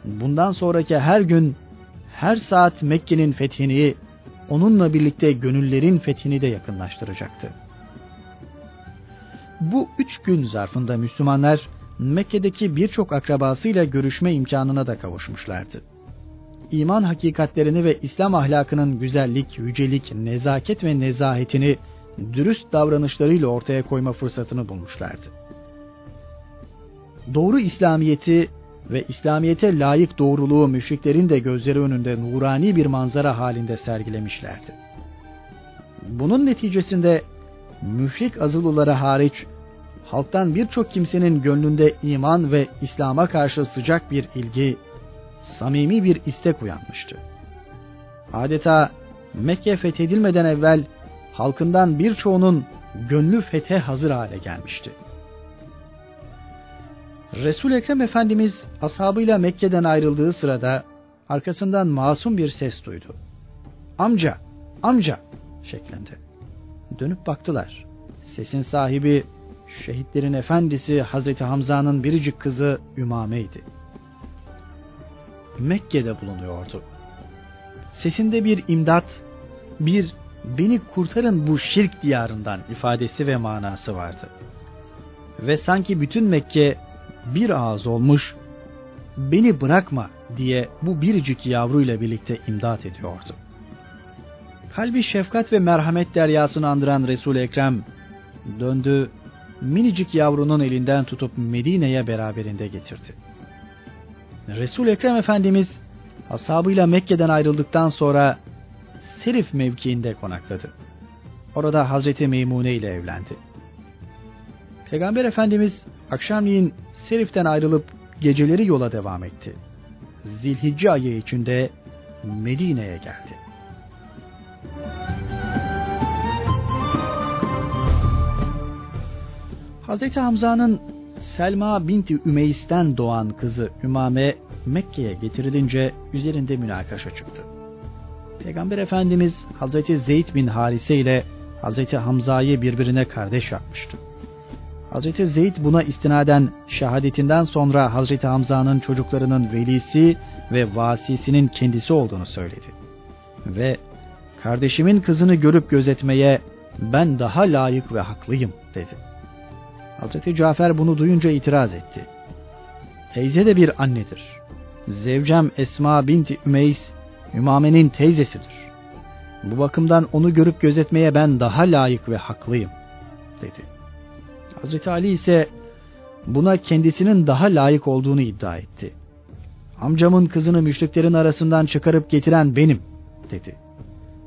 Bundan sonraki her gün, her saat Mekke'nin fethini, onunla birlikte gönüllerin fethini de yakınlaştıracaktı. Bu üç gün zarfında Müslümanlar Mekke'deki birçok akrabasıyla görüşme imkanına da kavuşmuşlardı. İman hakikatlerini ve İslam ahlakının güzellik, yücelik, nezaket ve nezahetini dürüst davranışlarıyla ortaya koyma fırsatını bulmuşlardı. Doğru İslamiyeti ve İslamiyete layık doğruluğu müşriklerin de gözleri önünde nurani bir manzara halinde sergilemişlerdi. Bunun neticesinde müşrik azılılara hariç halktan birçok kimsenin gönlünde iman ve İslam'a karşı sıcak bir ilgi, samimi bir istek uyanmıştı. Adeta Mekke fethedilmeden evvel halkından birçoğunun gönlü fethe hazır hale gelmişti. Resul Ekrem Efendimiz ashabıyla Mekke'den ayrıldığı sırada arkasından masum bir ses duydu. Amca, amca şeklinde. Dönüp baktılar. Sesin sahibi şehitlerin efendisi Hazreti Hamza'nın biricik kızı Ümame'ydi. Mekke'de bulunuyordu. Sesinde bir imdat, bir beni kurtarın bu şirk diyarından ifadesi ve manası vardı. Ve sanki bütün Mekke bir ağız olmuş, beni bırakma diye bu biricik yavruyla birlikte imdat ediyordu. Kalbi şefkat ve merhamet deryasını andıran resul Ekrem döndü, minicik yavrunun elinden tutup Medine'ye beraberinde getirdi. resul Ekrem Efendimiz ashabıyla Mekke'den ayrıldıktan sonra Serif mevkiinde konakladı. Orada Hazreti Meymune ile evlendi. Peygamber Efendimiz akşamleyin Serif'ten ayrılıp geceleri yola devam etti. Zilhicce ayı içinde Medine'ye geldi. Hazreti Hamza'nın Selma binti Ümeys'ten doğan kızı Ümame Mekke'ye getirilince üzerinde münakaşa çıktı. Peygamber Efendimiz Hazreti Zeyd bin Harise ile Hazreti Hamza'yı birbirine kardeş yapmıştı. Hazreti Zeyd buna istinaden şehadetinden sonra Hazreti Hamza'nın çocuklarının velisi ve vasisinin kendisi olduğunu söyledi. Ve kardeşimin kızını görüp gözetmeye ben daha layık ve haklıyım dedi. Hazreti Cafer bunu duyunca itiraz etti. Teyze de bir annedir. Zevcem Esma binti Ümeys Ümame'nin teyzesidir. Bu bakımdan onu görüp gözetmeye ben daha layık ve haklıyım dedi. Hazreti Ali ise buna kendisinin daha layık olduğunu iddia etti. Amcamın kızını müşriklerin arasından çıkarıp getiren benim dedi.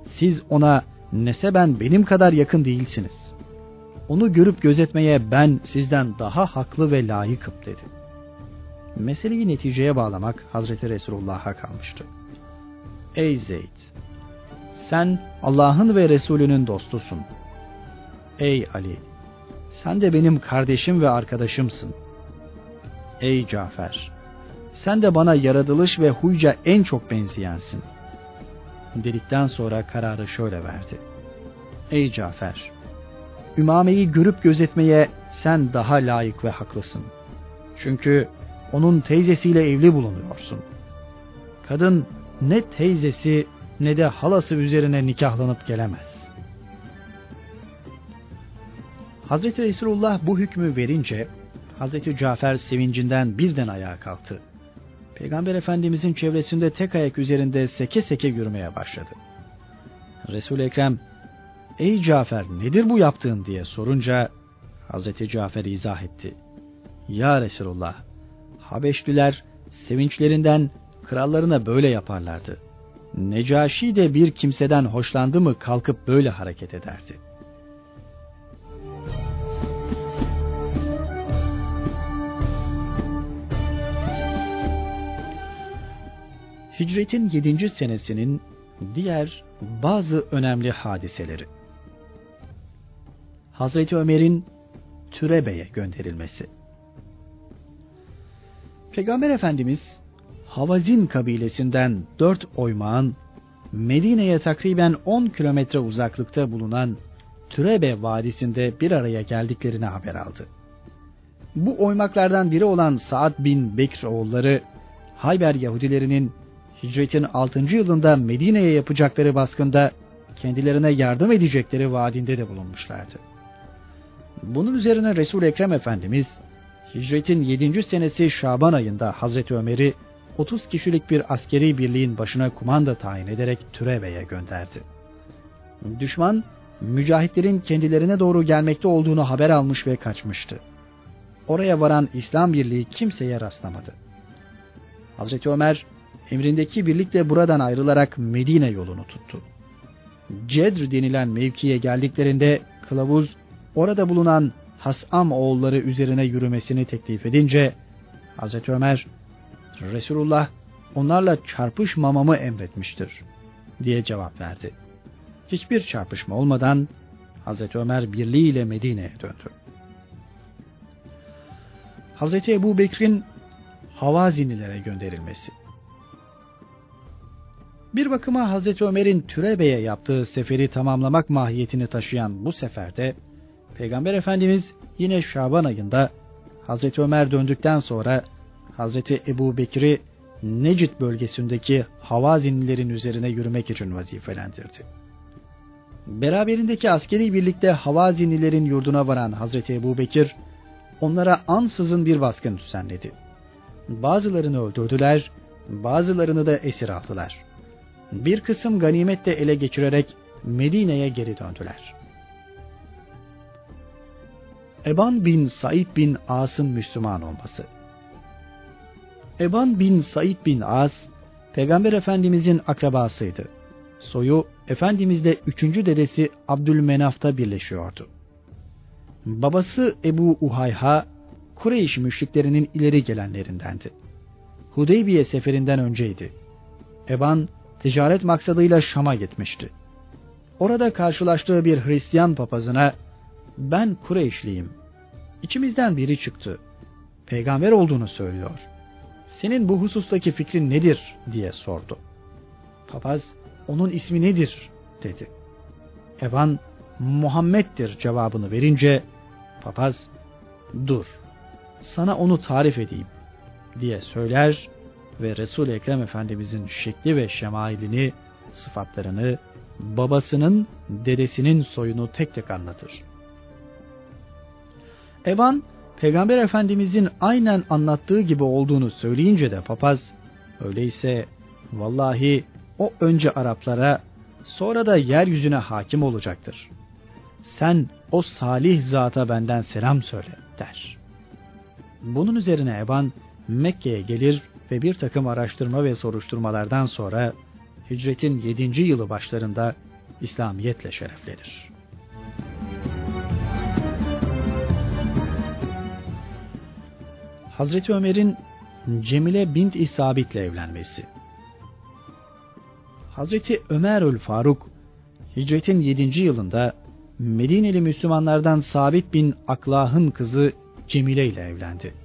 Siz ona neseben benim kadar yakın değilsiniz. Onu görüp gözetmeye ben sizden daha haklı ve layıkım dedi. Meseleyi neticeye bağlamak Hazreti Resulullah'a kalmıştı. Ey Zeyd! Sen Allah'ın ve Resulünün dostusun. Ey Ali! Sen de benim kardeşim ve arkadaşımsın. Ey Cafer! Sen de bana yaratılış ve huyca en çok benzeyensin. Dedikten sonra kararı şöyle verdi. Ey Cafer! Ümame'yi görüp gözetmeye sen daha layık ve haklısın. Çünkü onun teyzesiyle evli bulunuyorsun. Kadın ne teyzesi ne de halası üzerine nikahlanıp gelemez. Hazreti Resulullah bu hükmü verince Hazreti Cafer sevincinden birden ayağa kalktı. Peygamber Efendimizin çevresinde tek ayak üzerinde seke seke yürümeye başladı. resul Ekrem, ''Ey Cafer nedir bu yaptığın?'' diye sorunca Hazreti Cafer izah etti. ''Ya Resulullah, Habeşliler sevinçlerinden krallarına böyle yaparlardı. Necaşi de bir kimseden hoşlandı mı kalkıp böyle hareket ederdi. Hicretin 7. senesinin diğer bazı önemli hadiseleri. Hazreti Ömer'in Türebe'ye gönderilmesi. Peygamber Efendimiz Havazin kabilesinden dört oymağın Medine'ye takriben 10 kilometre uzaklıkta bulunan Türebe Vadisi'nde bir araya geldiklerini haber aldı. Bu oymaklardan biri olan Saad bin Bekr oğulları Hayber Yahudilerinin hicretin 6. yılında Medine'ye yapacakları baskında kendilerine yardım edecekleri vaadinde de bulunmuşlardı. Bunun üzerine Resul Ekrem Efendimiz hicretin 7. senesi Şaban ayında Hazreti Ömer'i 30 kişilik bir askeri birliğin başına kumanda tayin ederek Türeve'ye gönderdi. Düşman, mücahitlerin kendilerine doğru gelmekte olduğunu haber almış ve kaçmıştı. Oraya varan İslam birliği kimseye rastlamadı. Hazreti Ömer, emrindeki birlikle buradan ayrılarak Medine yolunu tuttu. Cedr denilen mevkiye geldiklerinde kılavuz orada bulunan Hasam oğulları üzerine yürümesini teklif edince Hazreti Ömer Resulullah onlarla çarpışmamamı emretmiştir diye cevap verdi. Hiçbir çarpışma olmadan Hazreti Ömer birliğiyle Medine'ye döndü. Hazreti Ebu Bekir'in Havazinilere gönderilmesi. Bir bakıma Hazreti Ömer'in Türebe'ye yaptığı seferi tamamlamak mahiyetini taşıyan bu seferde Peygamber Efendimiz yine Şaban ayında Hazreti Ömer döndükten sonra Hazreti Ebu Bekir'i Necid bölgesindeki Havazinlilerin üzerine yürümek için vazifelendirdi. Beraberindeki askeri birlikte Havazinlilerin yurduna varan Hazreti Ebu Bekir, onlara ansızın bir baskın düzenledi. Bazılarını öldürdüler, bazılarını da esir aldılar. Bir kısım ganimet de ele geçirerek Medine'ye geri döndüler. Eban bin Said bin As'ın Müslüman olması Eban bin Said bin As, Peygamber Efendimizin akrabasıydı. Soyu Efendimizle üçüncü dedesi Abdülmenaf'ta birleşiyordu. Babası Ebu Uhayha, Kureyş müşriklerinin ileri gelenlerindendi. Hudeybiye seferinden önceydi. Eban, ticaret maksadıyla Şam'a gitmişti. Orada karşılaştığı bir Hristiyan papazına, ben Kureyşliyim. İçimizden biri çıktı. Peygamber olduğunu söylüyor. Senin bu husustaki fikrin nedir diye sordu. Papaz onun ismi nedir dedi. Evan Muhammed'dir cevabını verince papaz dur sana onu tarif edeyim diye söyler ve resul Ekrem Efendimizin şekli ve şemailini, sıfatlarını, babasının, dedesinin soyunu tek tek anlatır. Evan Peygamber Efendimizin aynen anlattığı gibi olduğunu söyleyince de papaz, öyleyse vallahi o önce Araplara sonra da yeryüzüne hakim olacaktır. Sen o salih zata benden selam söyle der. Bunun üzerine Eban Mekke'ye gelir ve bir takım araştırma ve soruşturmalardan sonra hicretin 7. yılı başlarında İslamiyetle şereflenir. Hazreti Ömer'in Cemile bint İsabit'le evlenmesi. Hazreti Ömerül Faruk hicretin 7. yılında Medineli Müslümanlardan Sabit bin Aklah'ın kızı Cemile ile evlendi.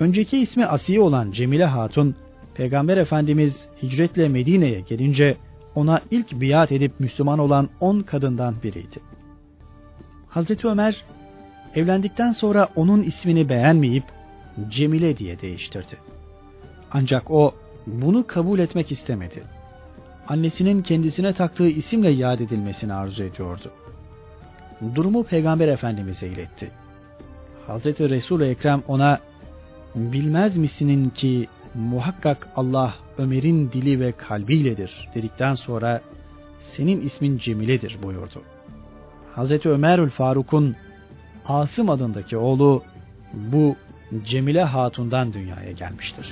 Önceki ismi Asiye olan Cemile Hatun, Peygamber Efendimiz hicretle Medine'ye gelince ona ilk biat edip Müslüman olan on kadından biriydi. Hazreti Ömer evlendikten sonra onun ismini beğenmeyip Cemile diye değiştirdi. Ancak o bunu kabul etmek istemedi. Annesinin kendisine taktığı isimle yad edilmesini arzu ediyordu. Durumu Peygamber Efendimiz'e iletti. Hazreti Resul-i Ekrem ona bilmez misinin ki muhakkak Allah Ömer'in dili ve kalbiyledir dedikten sonra senin ismin Cemile'dir buyurdu. Hazreti Ömerül Faruk'un Asım adındaki oğlu bu Cemile Hatun'dan dünyaya gelmiştir.